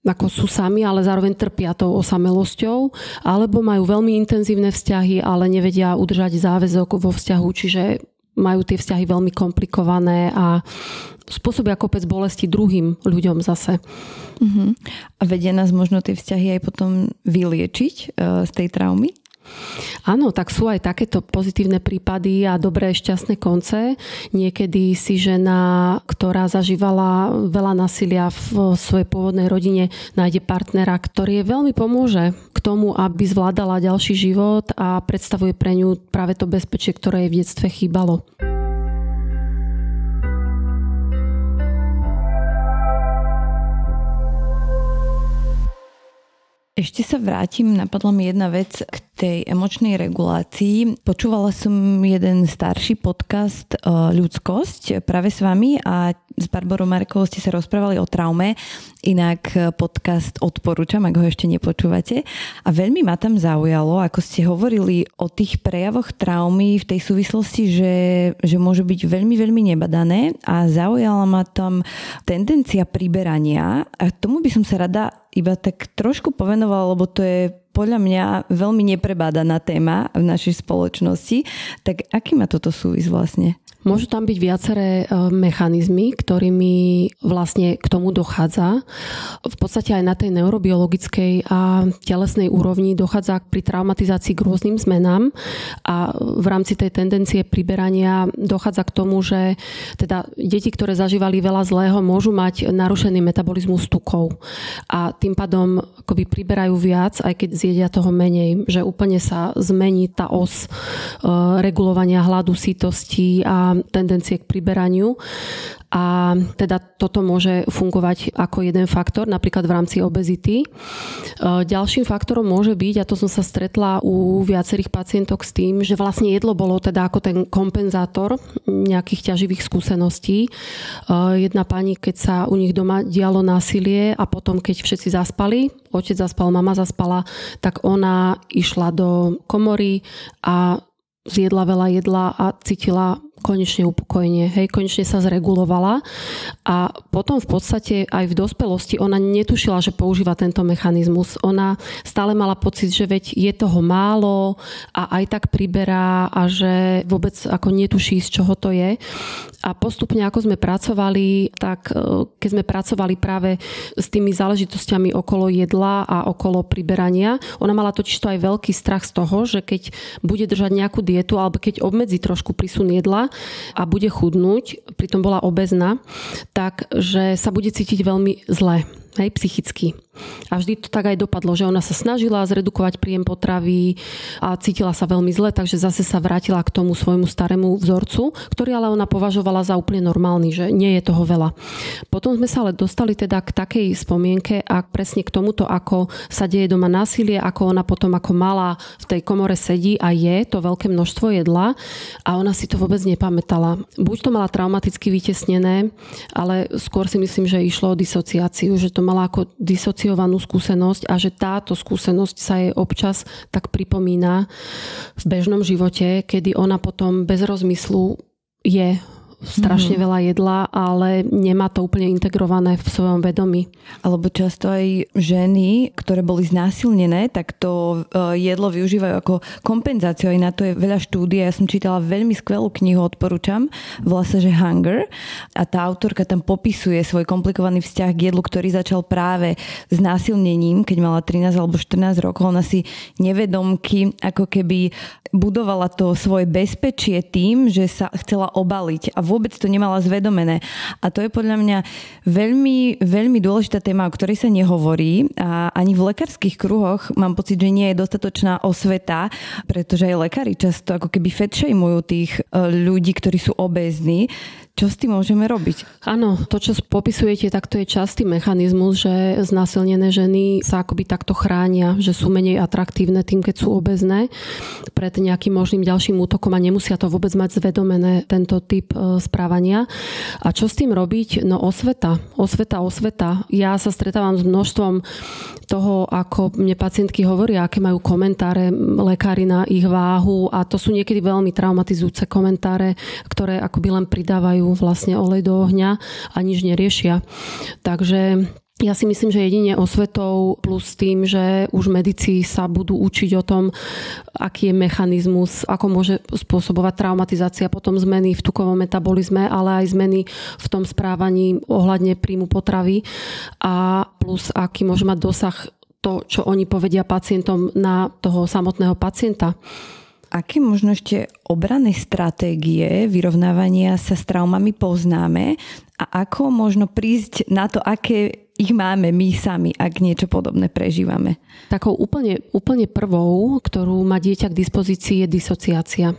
ako sú sami, ale zároveň trpia tou osamelosťou, alebo majú veľmi intenzívne vzťahy, ale nevedia udržať záväzok vo vzťahu, čiže majú tie vzťahy veľmi komplikované a spôsobia kopec bolesti druhým ľuďom zase.
Uh-huh. A vedia nás možno tie vzťahy aj potom vyliečiť uh, z tej traumy?
Áno, tak sú aj takéto pozitívne prípady a dobré šťastné konce. Niekedy si žena, ktorá zažívala veľa násilia v svojej pôvodnej rodine, nájde partnera, ktorý je veľmi pomôže k tomu, aby zvládala ďalší život a predstavuje pre ňu práve to bezpečie, ktoré jej v detstve chýbalo.
Ešte sa vrátim, napadla mi jedna vec k tej emočnej regulácii. Počúvala som jeden starší podcast e, Ľudskosť práve s vami a s Barbarou Markovou ste sa rozprávali o traume. Inak e, podcast odporúčam, ak ho ešte nepočúvate. A veľmi ma tam zaujalo, ako ste hovorili o tých prejavoch traumy v tej súvislosti, že, že môžu byť veľmi, veľmi nebadané a zaujala ma tam tendencia priberania a tomu by som sa rada iba tak trošku povenoval, lebo to je podľa mňa veľmi neprebádaná téma v našej spoločnosti. Tak aký má toto súvis vlastne?
Môžu tam byť viaceré e, mechanizmy, ktorými vlastne k tomu dochádza. V podstate aj na tej neurobiologickej a telesnej úrovni dochádza pri traumatizácii k rôznym zmenám a v rámci tej tendencie priberania dochádza k tomu, že teda deti, ktoré zažívali veľa zlého, môžu mať narušený metabolizmus tukov a tým pádom akoby priberajú viac, aj keď zjedia toho menej, že úplne sa zmení tá os e, regulovania hladu, sítosti a tendencie k priberaniu a teda toto môže fungovať ako jeden faktor, napríklad v rámci obezity. E, ďalším faktorom môže byť, a to som sa stretla u viacerých pacientok s tým, že vlastne jedlo bolo teda ako ten kompenzátor nejakých ťaživých skúseností. E, jedna pani, keď sa u nich doma dialo násilie a potom, keď všetci zaspali, otec zaspal, mama zaspala, tak ona išla do komory a zjedla veľa jedla a cítila konečne upokojenie, hej, konečne sa zregulovala a potom v podstate aj v dospelosti ona netušila, že používa tento mechanizmus. Ona stále mala pocit, že veď je toho málo a aj tak priberá a že vôbec ako netuší, z čoho to je. A postupne, ako sme pracovali, tak e, keď sme pracovali práve s tými záležitosťami okolo jedla a okolo priberania, ona mala totiž to aj veľký strach z toho, že keď bude držať nejakú dietu alebo keď obmedzí trošku prísun jedla, a bude chudnúť, pritom bola obezná, tak že sa bude cítiť veľmi zle hej, psychicky. A vždy to tak aj dopadlo, že ona sa snažila zredukovať príjem potravy a cítila sa veľmi zle, takže zase sa vrátila k tomu svojmu starému vzorcu, ktorý ale ona považovala za úplne normálny, že nie je toho veľa. Potom sme sa ale dostali teda k takej spomienke a presne k tomuto, ako sa deje doma násilie, ako ona potom ako malá v tej komore sedí a je to veľké množstvo jedla a ona si to vôbec nepamätala. Buď to mala traumaticky vytesnené, ale skôr si myslím, že išlo o disociáciu, že to mala ako disociovanú skúsenosť a že táto skúsenosť sa jej občas tak pripomína v bežnom živote, kedy ona potom bez rozmyslu je strašne mm-hmm. veľa jedla, ale nemá to úplne integrované v svojom vedomí.
Alebo často aj ženy, ktoré boli znásilnené, tak to e, jedlo využívajú ako kompenzáciu. Aj na to je veľa štúdie. Ja som čítala veľmi skvelú knihu, odporúčam. Volá sa, že Hunger. A tá autorka tam popisuje svoj komplikovaný vzťah k jedlu, ktorý začal práve s násilnením, keď mala 13 alebo 14 rokov. Ona si nevedomky ako keby budovala to svoje bezpečie tým, že sa chcela obaliť a vôbec to nemala zvedomené. A to je podľa mňa veľmi, veľmi dôležitá téma, o ktorej sa nehovorí a ani v lekárskych kruhoch mám pocit, že nie je dostatočná osveta, pretože aj lekári často ako keby fetšejmujú tých e, ľudí, ktorí sú obézni čo s tým môžeme robiť?
Áno, to, čo popisujete, tak to je častý mechanizmus, že znásilnené ženy sa akoby takto chránia, že sú menej atraktívne tým, keď sú obezné pred nejakým možným ďalším útokom a nemusia to vôbec mať zvedomené, tento typ e, správania. A čo s tým robiť? No osveta, osveta, osveta. Ja sa stretávam s množstvom toho, ako mne pacientky hovoria, aké majú komentáre lekári na ich váhu a to sú niekedy veľmi traumatizujúce komentáre, ktoré akoby len pridávajú vlastne olej do ohňa a nič neriešia. Takže Ja si myslím, že jedine osvetou plus tým, že už medici sa budú učiť o tom, aký je mechanizmus, ako môže spôsobovať traumatizácia, potom zmeny v tukovom metabolizme, ale aj zmeny v tom správaní ohľadne príjmu potravy a plus aký môže mať dosah to, čo oni povedia pacientom na toho samotného pacienta.
Aké možno ešte obranné stratégie vyrovnávania sa s traumami poznáme a ako možno prísť na to, aké ich máme my sami, ak niečo podobné prežívame.
Takou úplne, úplne prvou, ktorú má dieťa k dispozícii, je disociácia.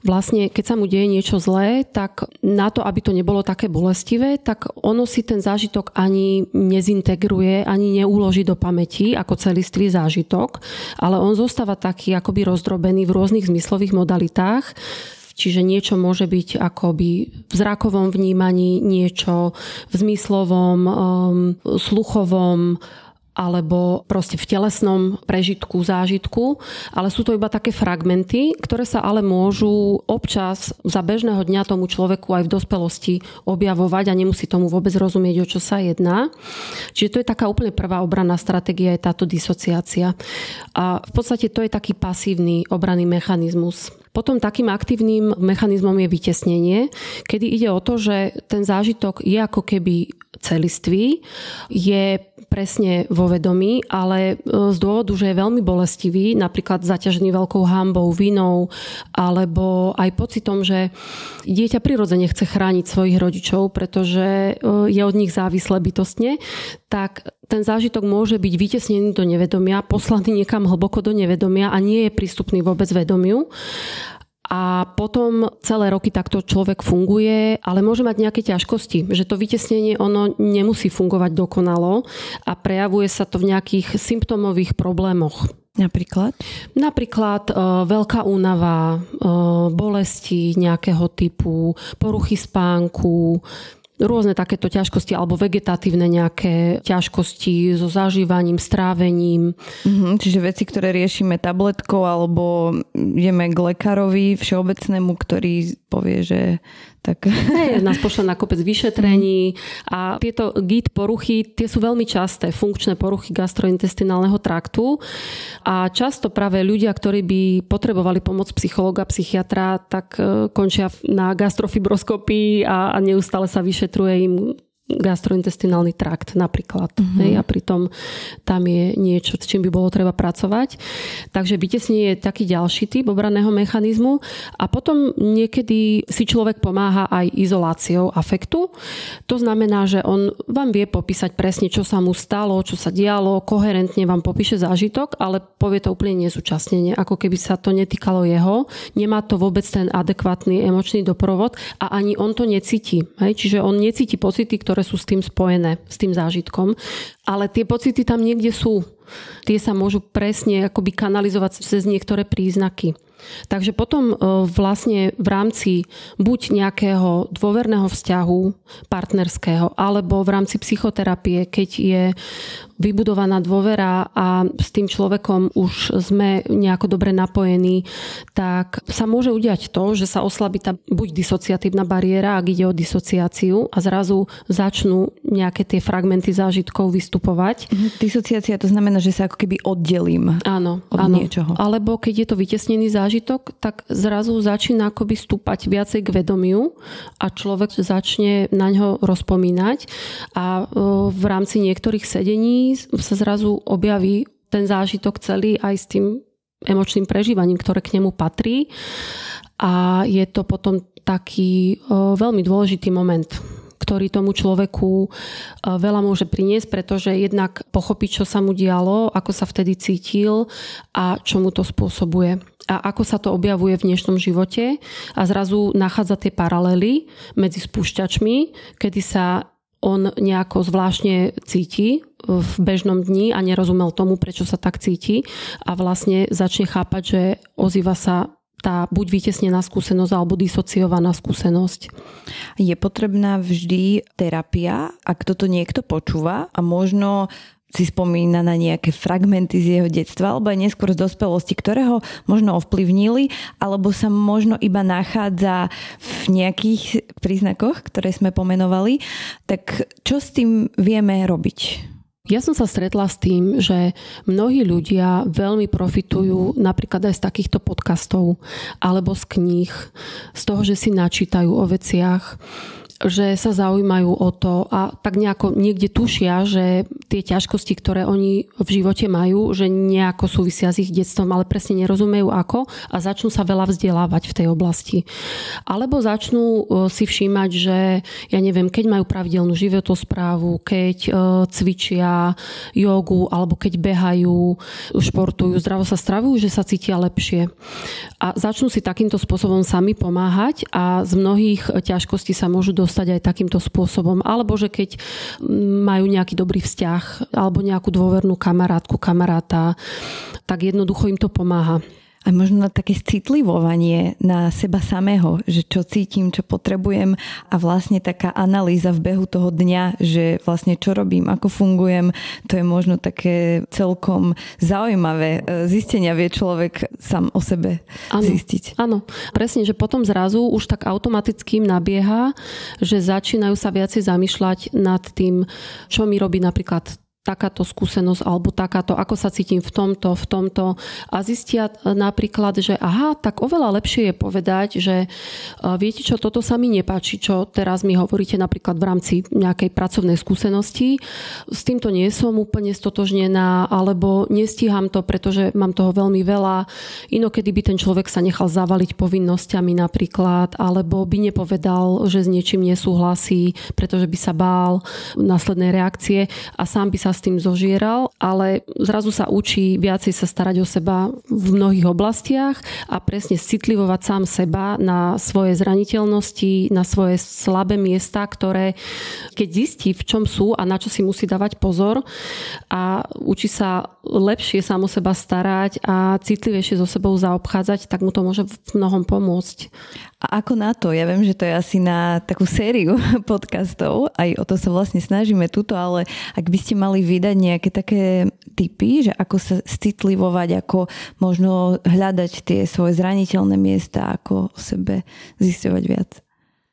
Vlastne, keď sa mu deje niečo zlé, tak na to, aby to nebolo také bolestivé, tak ono si ten zážitok ani nezintegruje, ani neuloží do pamäti ako celistvý zážitok, ale on zostáva taký akoby rozdrobený v rôznych zmyslových modalitách, Čiže niečo môže byť akoby v zrakovom vnímaní, niečo v zmyslovom, um, sluchovom, alebo proste v telesnom prežitku, zážitku, ale sú to iba také fragmenty, ktoré sa ale môžu občas za bežného dňa tomu človeku aj v dospelosti objavovať a nemusí tomu vôbec rozumieť, o čo sa jedná. Čiže to je taká úplne prvá obranná stratégia, je táto disociácia. A v podstate to je taký pasívny obranný mechanizmus. Potom takým aktívnym mechanizmom je vytesnenie, kedy ide o to, že ten zážitok je ako keby celistvý, je presne vo vedomí, ale e, z dôvodu, že je veľmi bolestivý, napríklad zaťažený veľkou hambou, vinou, alebo aj pocitom, že dieťa prirodzene chce chrániť svojich rodičov, pretože e, je od nich závislé bytostne, tak ten zážitok môže byť vytesnený do nevedomia, poslaný niekam hlboko do nevedomia a nie je prístupný vôbec vedomiu a potom celé roky takto človek funguje, ale môže mať nejaké ťažkosti, že to vytesnenie ono nemusí fungovať dokonalo a prejavuje sa to v nejakých symptómových problémoch.
Napríklad?
Napríklad e, veľká únava, e, bolesti nejakého typu, poruchy spánku, rôzne takéto ťažkosti alebo vegetatívne nejaké ťažkosti so zažívaním, strávením.
Mm-hmm, čiže veci, ktoré riešime tabletkou alebo ideme k lekárovi všeobecnému, ktorý povie, že tak...
Hey, nás pošle na kopec vyšetrení a tieto GIT poruchy, tie sú veľmi časté, funkčné poruchy gastrointestinálneho traktu a často práve ľudia, ktorí by potrebovali pomoc psychologa, psychiatra, tak e, končia na gastrofibroskopii a, a neustále sa vyšetruje im gastrointestinálny trakt napríklad. Uh-huh. Hej, a pritom tam je niečo, s čím by bolo treba pracovať. Takže vytesnenie je taký ďalší typ obraného mechanizmu. A potom niekedy si človek pomáha aj izoláciou afektu. To znamená, že on vám vie popísať presne, čo sa mu stalo, čo sa dialo, koherentne vám popíše zážitok, ale povie to úplne nezúčastnenie, ako keby sa to netýkalo jeho. Nemá to vôbec ten adekvátny emočný doprovod a ani on to necíti. Hej? Čiže on necíti pocity, ktoré ktoré sú s tým spojené, s tým zážitkom. Ale tie pocity tam niekde sú. Tie sa môžu presne akoby kanalizovať cez niektoré príznaky. Takže potom e, vlastne v rámci buď nejakého dôverného vzťahu partnerského, alebo v rámci psychoterapie, keď je vybudovaná dôvera a s tým človekom už sme nejako dobre napojení, tak sa môže udiať to, že sa oslabí tá buď disociatívna bariéra, ak ide o disociáciu a zrazu začnú nejaké tie fragmenty zážitkov vystupovať.
Mhm, disociácia to znamená, že sa ako keby oddelím
áno,
od
áno.
niečoho.
Alebo keď je to vytesnený zážitok, tak zrazu začína akoby stúpať viacej k vedomiu a človek začne na ňo rozpomínať a e, v rámci niektorých sedení sa zrazu objaví ten zážitok celý aj s tým emočným prežívaním, ktoré k nemu patrí. A je to potom taký veľmi dôležitý moment, ktorý tomu človeku veľa môže priniesť, pretože jednak pochopiť, čo sa mu dialo, ako sa vtedy cítil a čo mu to spôsobuje a ako sa to objavuje v dnešnom živote a zrazu nachádza tie paralely medzi spúšťačmi, kedy sa on nejako zvláštne cíti v bežnom dni a nerozumel tomu, prečo sa tak cíti a vlastne začne chápať, že ozýva sa tá buď vytesnená skúsenosť alebo disociovaná skúsenosť.
Je potrebná vždy terapia, ak toto niekto počúva a možno si spomína na nejaké fragmenty z jeho detstva alebo aj neskôr z dospelosti, ktoré ho možno ovplyvnili alebo sa možno iba nachádza v nejakých príznakoch, ktoré sme pomenovali. Tak čo s tým vieme robiť?
Ja som sa stretla s tým, že mnohí ľudia veľmi profitujú napríklad aj z takýchto podcastov alebo z kníh, z toho, že si načítajú o veciach, že sa zaujímajú o to a tak nejako niekde tušia, že tie ťažkosti, ktoré oni v živote majú, že nejako súvisia s ich detstvom, ale presne nerozumejú ako a začnú sa veľa vzdelávať v tej oblasti. Alebo začnú e, si všímať, že ja neviem, keď majú pravidelnú životosprávu, keď e, cvičia jogu alebo keď behajú, športujú, zdravo sa stravujú, že sa cítia lepšie. A začnú si takýmto spôsobom sami pomáhať a z mnohých ťažkostí sa môžu dostať dostať aj takýmto spôsobom. Alebo že keď majú nejaký dobrý vzťah alebo nejakú dôvernú kamarátku, kamaráta, tak jednoducho im to pomáha
a možno také citlivovanie na seba samého, že čo cítim, čo potrebujem a vlastne taká analýza v behu toho dňa, že vlastne čo robím, ako fungujem, to je možno také celkom zaujímavé e, zistenia vie človek sám o sebe ano, zistiť.
Áno, presne, že potom zrazu už tak automaticky nabieha, že začínajú sa viacej zamýšľať nad tým, čo mi robí napríklad takáto skúsenosť alebo takáto, ako sa cítim v tomto, v tomto a zistia napríklad, že aha, tak oveľa lepšie je povedať, že e, viete čo, toto sa mi nepáči, čo teraz mi hovoríte napríklad v rámci nejakej pracovnej skúsenosti. S týmto nie som úplne stotožnená alebo nestíham to, pretože mám toho veľmi veľa. Inokedy by ten človek sa nechal zavaliť povinnosťami napríklad alebo by nepovedal, že s niečím nesúhlasí, pretože by sa bál následnej reakcie a sám by sa s tým zožieral, ale zrazu sa učí viacej sa starať o seba v mnohých oblastiach a presne citlivovať sám seba na svoje zraniteľnosti, na svoje slabé miesta, ktoré keď zistí, v čom sú a na čo si musí dávať pozor a učí sa lepšie sám o seba starať a citlivejšie so sebou zaobchádzať, tak mu to môže v mnohom pomôcť.
A ako na to? Ja viem, že to je asi na takú sériu podcastov, aj o to sa vlastne snažíme tuto, ale ak by ste mali vydať nejaké také typy, že ako sa citlivovať, ako možno hľadať tie svoje zraniteľné miesta, ako o sebe zisťovať viac.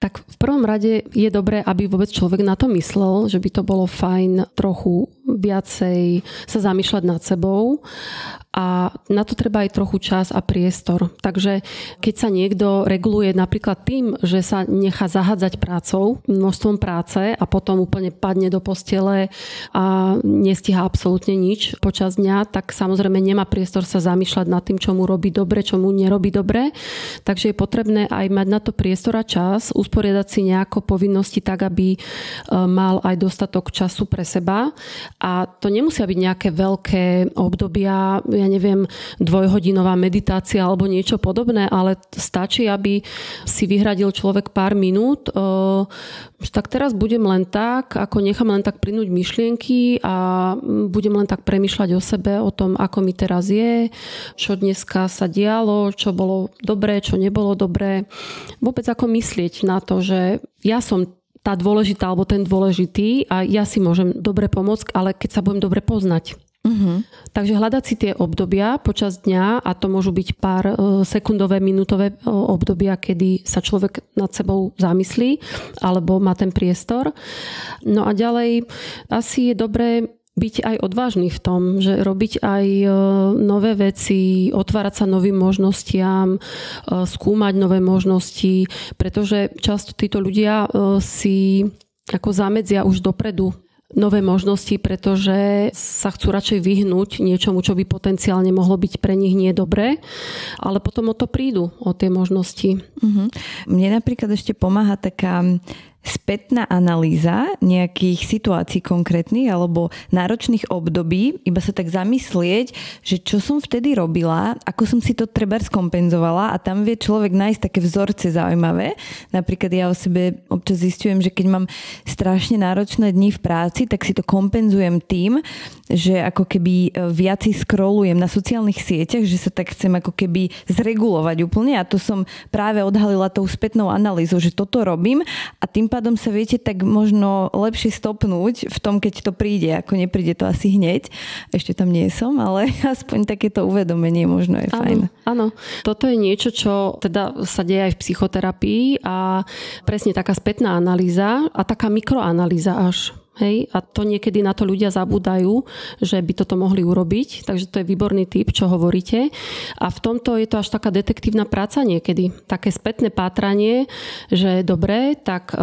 Tak v prvom rade je dobré, aby vôbec človek na to myslel, že by to bolo fajn trochu viacej sa zamýšľať nad sebou a na to treba aj trochu čas a priestor. Takže keď sa niekto reguluje napríklad tým, že sa nechá zahádzať prácou, množstvom práce a potom úplne padne do postele a nestíha absolútne nič počas dňa, tak samozrejme nemá priestor sa zamýšľať nad tým, čo mu robí dobre, čo mu nerobí dobre. Takže je potrebné aj mať na to priestor a čas, usporiadať si nejako povinnosti tak, aby e, mal aj dostatok času pre seba. A to nemusia byť nejaké veľké obdobia, ja neviem, dvojhodinová meditácia alebo niečo podobné, ale stačí, aby si vyhradil človek pár minút, že tak teraz budem len tak, ako nechám len tak plynúť myšlienky a budem len tak premyšľať o sebe, o tom, ako mi teraz je, čo dneska sa dialo, čo bolo dobré, čo nebolo dobré. Vôbec ako myslieť na to, že ja som tá dôležitá alebo ten dôležitý a ja si môžem dobre pomôcť, ale keď sa budem dobre poznať. Uh-huh. Takže hľadať si tie obdobia počas dňa a to môžu byť pár e, sekundové, minútové e, obdobia, kedy sa človek nad sebou zamyslí alebo má ten priestor. No a ďalej asi je dobré byť aj odvážny v tom, že robiť aj e, nové veci, otvárať sa novým možnostiam, skúmať nové možnosti, pretože často títo ľudia si ako zamedzia už dopredu nové možnosti, pretože sa chcú radšej vyhnúť niečomu, čo by potenciálne mohlo byť pre nich nie dobré, ale potom o to prídu, o tie možnosti.
Uh-huh. Mne napríklad ešte pomáha taká spätná analýza nejakých situácií konkrétnych alebo náročných období, iba sa tak zamyslieť, že čo som vtedy robila, ako som si to treba skompenzovala a tam vie človek nájsť také vzorce zaujímavé. Napríklad ja o sebe občas zistujem, že keď mám strašne náročné dni v práci, tak si to kompenzujem tým, že ako keby e, viac scrollujem na sociálnych sieťach, že sa tak chcem ako keby zregulovať úplne a to som práve odhalila tou spätnou analýzou, že toto robím a tým pádom sa viete tak možno lepšie stopnúť v tom, keď to príde, ako nepríde to asi hneď. Ešte tam nie som, ale aspoň takéto uvedomenie možno je fajn.
Áno, toto je niečo, čo teda sa deje aj v psychoterapii a presne taká spätná analýza a taká mikroanalýza až Hej, a to niekedy na to ľudia zabúdajú, že by toto mohli urobiť, takže to je výborný typ, čo hovoríte. A v tomto je to až taká detektívna práca niekedy, také spätné pátranie, že dobre, tak e,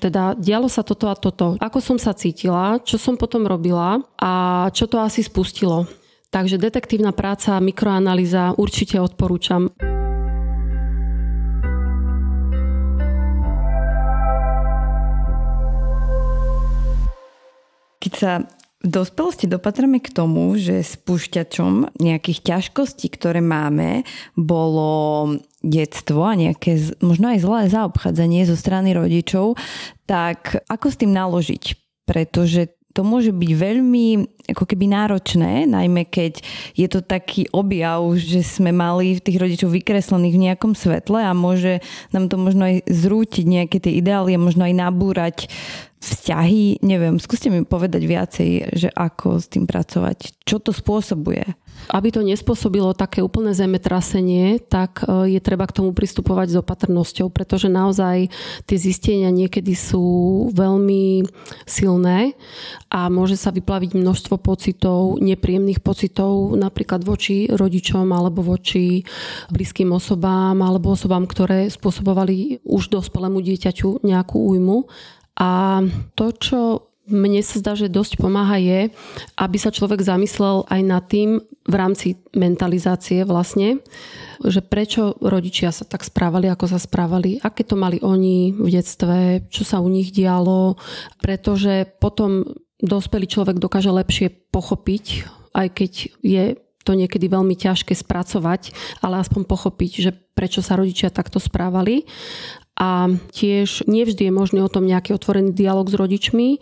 teda dialo sa toto a toto. Ako som sa cítila, čo som potom robila a čo to asi spustilo. Takže detektívna práca, mikroanalýza určite odporúčam.
Keď sa v dospelosti dopatrame k tomu, že spúšťačom nejakých ťažkostí, ktoré máme, bolo detstvo a nejaké možno aj zlé zaobchádzanie zo strany rodičov, tak ako s tým naložiť? Pretože to môže byť veľmi ako keby náročné, najmä keď je to taký objav, že sme mali tých rodičov vykreslených v nejakom svetle a môže nám to možno aj zrútiť nejaké tie ideály a možno aj nabúrať vzťahy, neviem, skúste mi povedať viacej, že ako s tým pracovať, čo to spôsobuje.
Aby to nespôsobilo také úplné zemetrasenie, tak e, je treba k tomu pristupovať s opatrnosťou, pretože naozaj tie zistenia niekedy sú veľmi silné a môže sa vyplaviť množstvo pocitov, nepríjemných pocitov, napríklad voči rodičom alebo voči blízkym osobám alebo osobám, ktoré spôsobovali už dospelému dieťaťu nejakú újmu a to, čo mne sa zdá, že dosť pomáha je, aby sa človek zamyslel aj nad tým v rámci mentalizácie vlastne, že prečo rodičia sa tak správali, ako sa správali, aké to mali oni v detstve, čo sa u nich dialo, pretože potom dospelý človek dokáže lepšie pochopiť, aj keď je to niekedy veľmi ťažké spracovať, ale aspoň pochopiť, že prečo sa rodičia takto správali a tiež nevždy je možný o tom nejaký otvorený dialog s rodičmi,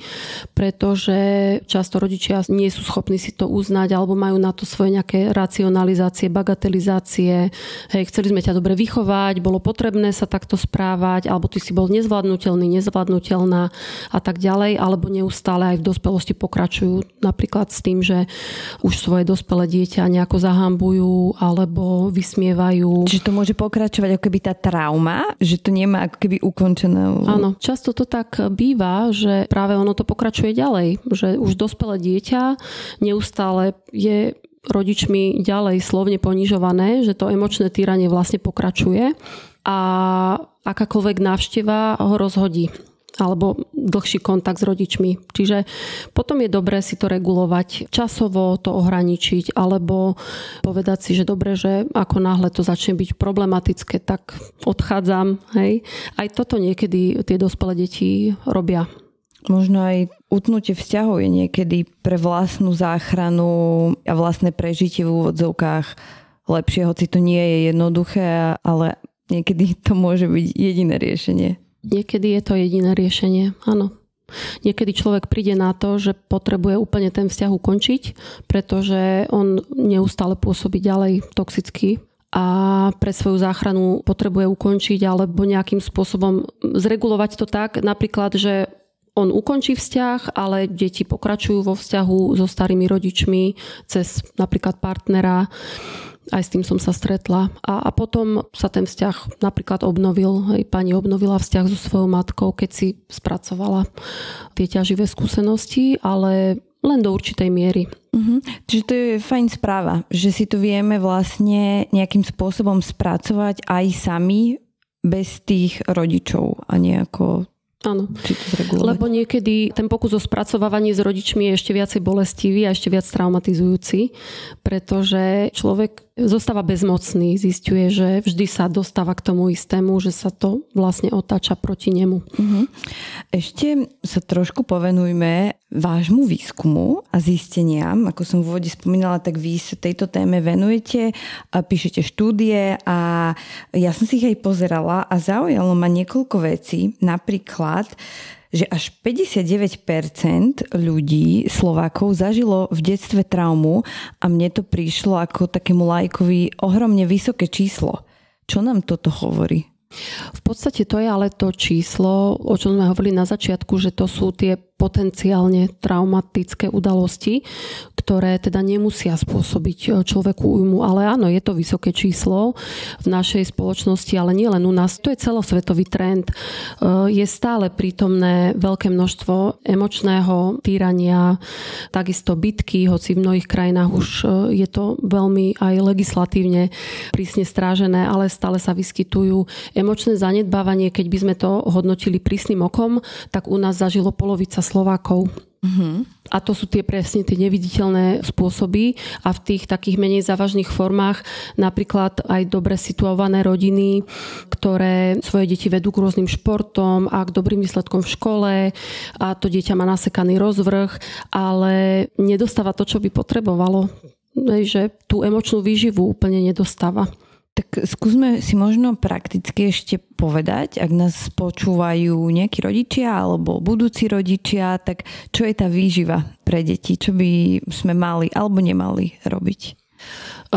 pretože často rodičia nie sú schopní si to uznať alebo majú na to svoje nejaké racionalizácie, bagatelizácie. Hej, chceli sme ťa dobre vychovať, bolo potrebné sa takto správať, alebo ty si bol nezvládnutelný, nezvládnutelná a tak ďalej, alebo neustále aj v dospelosti pokračujú napríklad s tým, že už svoje dospelé dieťa nejako zahambujú alebo vysmievajú.
Čiže to môže pokračovať ako keby tá trauma, že to nemá ako keby ukončené.
Áno, často to tak býva, že práve ono to pokračuje ďalej, že už dospelé dieťa neustále je rodičmi ďalej slovne ponižované, že to emočné týranie vlastne pokračuje a akákoľvek návšteva ho rozhodí alebo dlhší kontakt s rodičmi. Čiže potom je dobré si to regulovať, časovo to ohraničiť, alebo povedať si, že dobre, že ako náhle to začne byť problematické, tak odchádzam. Hej. Aj toto niekedy tie dospelé deti robia.
Možno aj utnutie vzťahov je niekedy pre vlastnú záchranu a vlastné prežitie v úvodzovkách lepšie, hoci to nie je jednoduché, ale niekedy to môže byť jediné riešenie.
Niekedy je to jediné riešenie, áno. Niekedy človek príde na to, že potrebuje úplne ten vzťah ukončiť, pretože on neustále pôsobí ďalej toxicky a pre svoju záchranu potrebuje ukončiť alebo nejakým spôsobom zregulovať to tak, napríklad, že on ukončí vzťah, ale deti pokračujú vo vzťahu so starými rodičmi cez napríklad partnera aj s tým som sa stretla. A, a potom sa ten vzťah napríklad obnovil. Hej, pani obnovila vzťah so svojou matkou, keď si spracovala tie ťaživé skúsenosti, ale len do určitej miery.
Uh-huh. Čiže to je fajn správa, že si to vieme vlastne nejakým spôsobom spracovať aj sami bez tých rodičov a nejako
Áno, lebo niekedy ten pokus o spracovávanie s rodičmi je ešte viacej bolestivý a ešte viac traumatizujúci, pretože človek zostáva bezmocný, zistuje, že vždy sa dostáva k tomu istému, že sa to vlastne otáča proti nemu. Uh-huh.
Ešte sa trošku povenujme vášmu výskumu a zisteniam. Ako som v úvode spomínala, tak vy sa tejto téme venujete, píšete štúdie a ja som si ich aj pozerala a zaujalo ma niekoľko vecí. Napríklad, že až 59% ľudí Slovákov zažilo v detstve traumu a mne to prišlo ako takému lajkovi ohromne vysoké číslo. Čo nám toto hovorí?
V podstate to je ale to číslo, o čom sme hovorili na začiatku, že to sú tie potenciálne traumatické udalosti, ktoré teda nemusia spôsobiť e, človeku újmu. Ale áno, je to vysoké číslo v našej spoločnosti, ale nie len u nás. To je celosvetový trend. E, je stále prítomné veľké množstvo emočného týrania, takisto bitky, hoci v mnohých krajinách už e, je to veľmi aj legislatívne prísne strážené, ale stále sa vyskytujú emočné zanedbávanie. Keď by sme to hodnotili prísnym okom, tak u nás zažilo polovica Slovákov. Uh-huh. A to sú tie presne tie neviditeľné spôsoby a v tých takých menej závažných formách napríklad aj dobre situované rodiny, ktoré svoje deti vedú k rôznym športom a k dobrým výsledkom v škole a to dieťa má nasekaný rozvrh, ale nedostáva to, čo by potrebovalo. Že tú emočnú výživu úplne nedostáva.
Tak skúsme si možno prakticky ešte povedať, ak nás počúvajú nejakí rodičia alebo budúci rodičia, tak čo je tá výživa pre deti? Čo by sme mali alebo nemali robiť? E,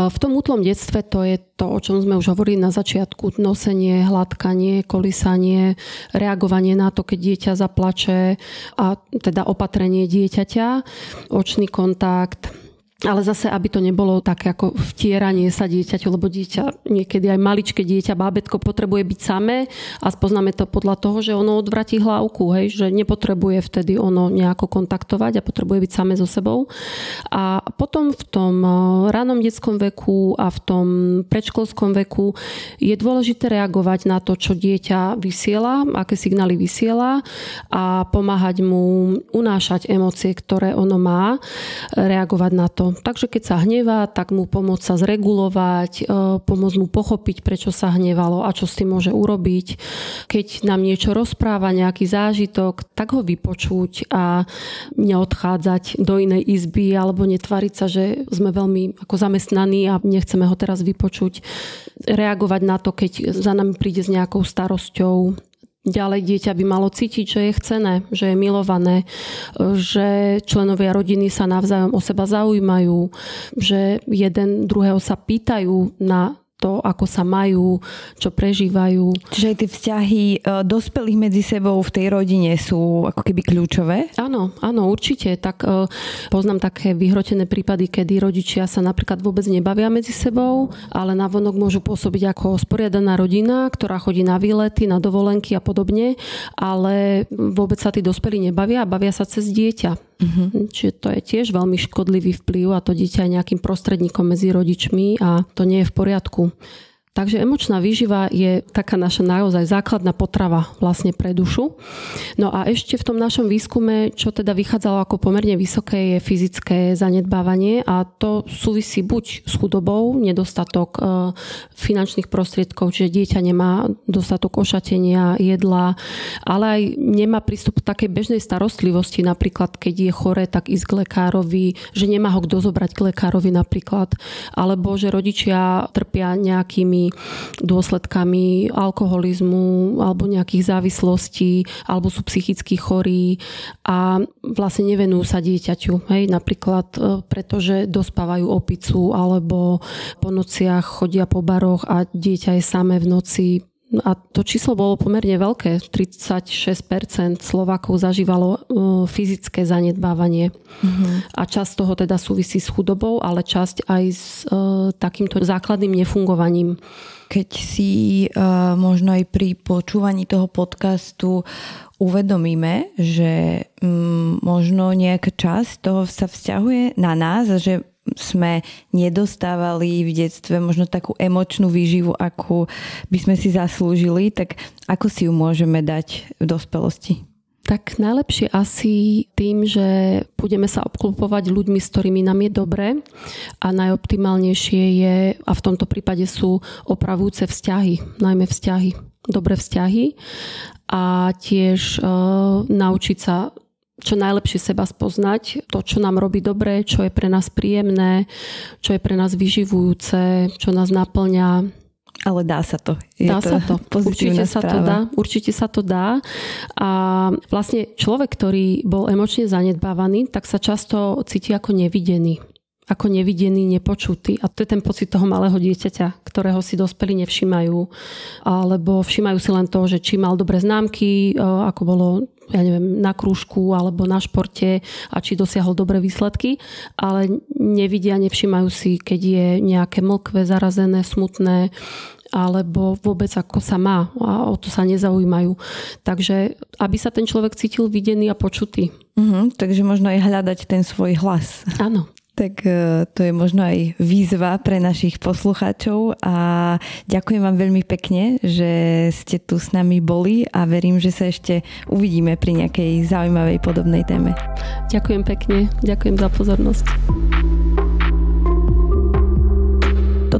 v tom útlom detstve to je to, o čom sme už hovorili na začiatku. Nosenie, hladkanie, kolísanie, reagovanie na to, keď dieťa zaplače a teda opatrenie dieťaťa, očný kontakt, ale zase, aby to nebolo také ako vtieranie sa dieťaťu, lebo dieťa, niekedy aj maličké dieťa, bábetko potrebuje byť samé a spoznáme to podľa toho, že ono odvratí hlavku, hej, že nepotrebuje vtedy ono nejako kontaktovať a potrebuje byť samé so sebou. A potom v tom eh, ranom detskom veku a v tom predškolskom veku je dôležité reagovať na to, čo dieťa vysiela, aké signály vysiela a pomáhať mu unášať emócie, ktoré ono má, reagovať na to. Takže keď sa hnevá, tak mu pomôcť sa zregulovať, e, pomôcť mu pochopiť, prečo sa hnevalo a čo s tým môže urobiť. Keď nám niečo rozpráva, nejaký zážitok, tak ho vypočuť a neodchádzať do inej izby alebo netvariť sa, že sme veľmi ako zamestnaní a nechceme ho teraz vypočuť. Reagovať na to, keď za nami príde s nejakou starosťou, Ďalej dieťa by malo cítiť, že je chcené, že je milované, že členovia rodiny sa navzájom o seba zaujímajú, že jeden druhého sa pýtajú na to, ako sa majú, čo prežívajú.
Čiže aj tie vzťahy e, dospelých medzi sebou v tej rodine sú ako keby kľúčové?
Áno, áno, určite. Tak e, poznám také vyhrotené prípady, kedy rodičia sa napríklad vôbec nebavia medzi sebou, ale navonok môžu pôsobiť ako sporiadaná rodina, ktorá chodí na výlety, na dovolenky a podobne, ale vôbec sa tí dospelí nebavia a bavia sa cez dieťa. Uh-huh. Čiže to je tiež veľmi škodlivý vplyv a to dieťa je nejakým prostredníkom medzi rodičmi a to nie je v poriadku. Takže emočná výživa je taká naša naozaj základná potrava vlastne pre dušu. No a ešte v tom našom výskume, čo teda vychádzalo ako pomerne vysoké, je fyzické zanedbávanie a to súvisí buď s chudobou, nedostatok e, finančných prostriedkov, čiže dieťa nemá dostatok ošatenia, jedla, ale aj nemá prístup k takej bežnej starostlivosti, napríklad keď je chore, tak ísť k lekárovi, že nemá ho kto zobrať k lekárovi napríklad, alebo že rodičia trpia nejakými dôsledkami alkoholizmu alebo nejakých závislostí alebo sú psychicky chorí a vlastne nevenujú sa dieťaťu. Hej? Napríklad e, pretože dospávajú opicu alebo po nociach chodia po baroch a dieťa je samé v noci a to číslo bolo pomerne veľké. 36% Slovákov zažívalo e, fyzické zanedbávanie. Uh-huh. A časť toho teda súvisí s chudobou, ale časť aj s uh, takýmto základným nefungovaním.
Keď si uh, možno aj pri počúvaní toho podcastu uvedomíme, že um, možno nejaká časť toho sa vzťahuje na nás že sme nedostávali v detstve možno takú emočnú výživu, akú by sme si zaslúžili, tak ako si ju môžeme dať v dospelosti?
Tak najlepšie asi tým, že budeme sa obklupovať ľuďmi, s ktorými nám je dobre a najoptimálnejšie je, a v tomto prípade sú opravujúce vzťahy, najmä vzťahy, dobré vzťahy a tiež e, naučiť sa čo najlepšie seba spoznať, to, čo nám robí dobre, čo je pre nás príjemné, čo je pre nás vyživujúce, čo nás naplňa.
Ale dá sa to.
Je dá to sa to. Určite správa. sa to dá. Určite sa to dá. A vlastne človek, ktorý bol emočne zanedbávaný, tak sa často cíti ako nevidený ako nevidený, nepočutý. A to je ten pocit toho malého dieťaťa, ktorého si dospelí nevšimajú. Alebo všímajú si len to, že či mal dobré známky, e, ako bolo ja neviem, na krúžku alebo na športe a či dosiahol dobré výsledky, ale nevidia, nevšimajú si, keď je nejaké mlkvé, zarazené, smutné, alebo vôbec ako sa má a o to sa nezaujímajú. Takže aby sa ten človek cítil videný a počutý.
Uh-huh, takže možno aj hľadať ten svoj hlas.
Áno.
Tak e, to je možno aj výzva pre našich poslucháčov a ďakujem vám veľmi pekne, že ste tu s nami boli a verím, že sa ešte uvidíme pri nejakej zaujímavej podobnej téme.
Ďakujem pekne, ďakujem za pozornosť.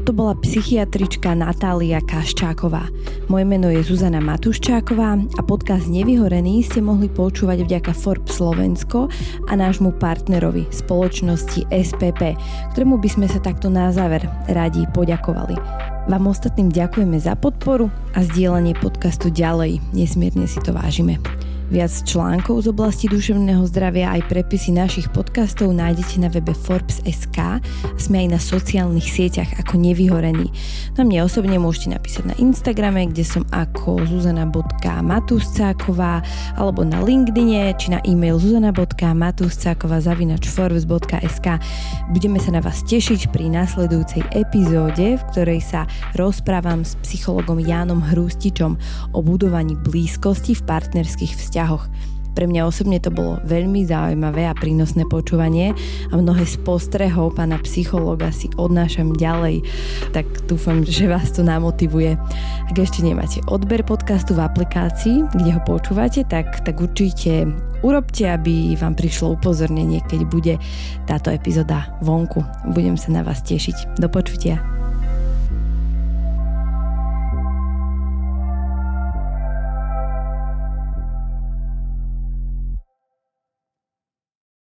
Toto bola psychiatrička Natália Kaščáková. Moje meno je Zuzana Matuščáková a podcast Nevyhorený ste mohli počúvať vďaka Forbes Slovensko a nášmu partnerovi spoločnosti SPP, ktorému by sme sa takto na záver radi poďakovali. Vám ostatným ďakujeme za podporu a zdieľanie podcastu ďalej. Nesmierne si to vážime. Viac článkov z oblasti duševného zdravia aj prepisy našich podcastov nájdete na webe Forbes.sk. Sme aj na sociálnych sieťach ako nevyhorení. Na mne osobne môžete napísať na Instagrame, kde som ako zuzana.matuscáková alebo na LinkedIne či na e-mail zuzana.matuscáková zavinač forbes.sk. Budeme sa na vás tešiť pri nasledujúcej epizóde, v ktorej sa rozprávam s psychologom Jánom Hrústičom o budovaní blízkosti v partnerských vzťahoch vzťahoch. Pre mňa osobne to bolo veľmi zaujímavé a prínosné počúvanie a mnohé z postrehov pána psychológa si odnášam ďalej, tak dúfam, že vás to namotivuje. Ak ešte nemáte odber podcastu v aplikácii, kde ho počúvate, tak, tak určite urobte, aby vám prišlo upozornenie, keď bude táto epizóda vonku. Budem sa na vás tešiť. Do počutia.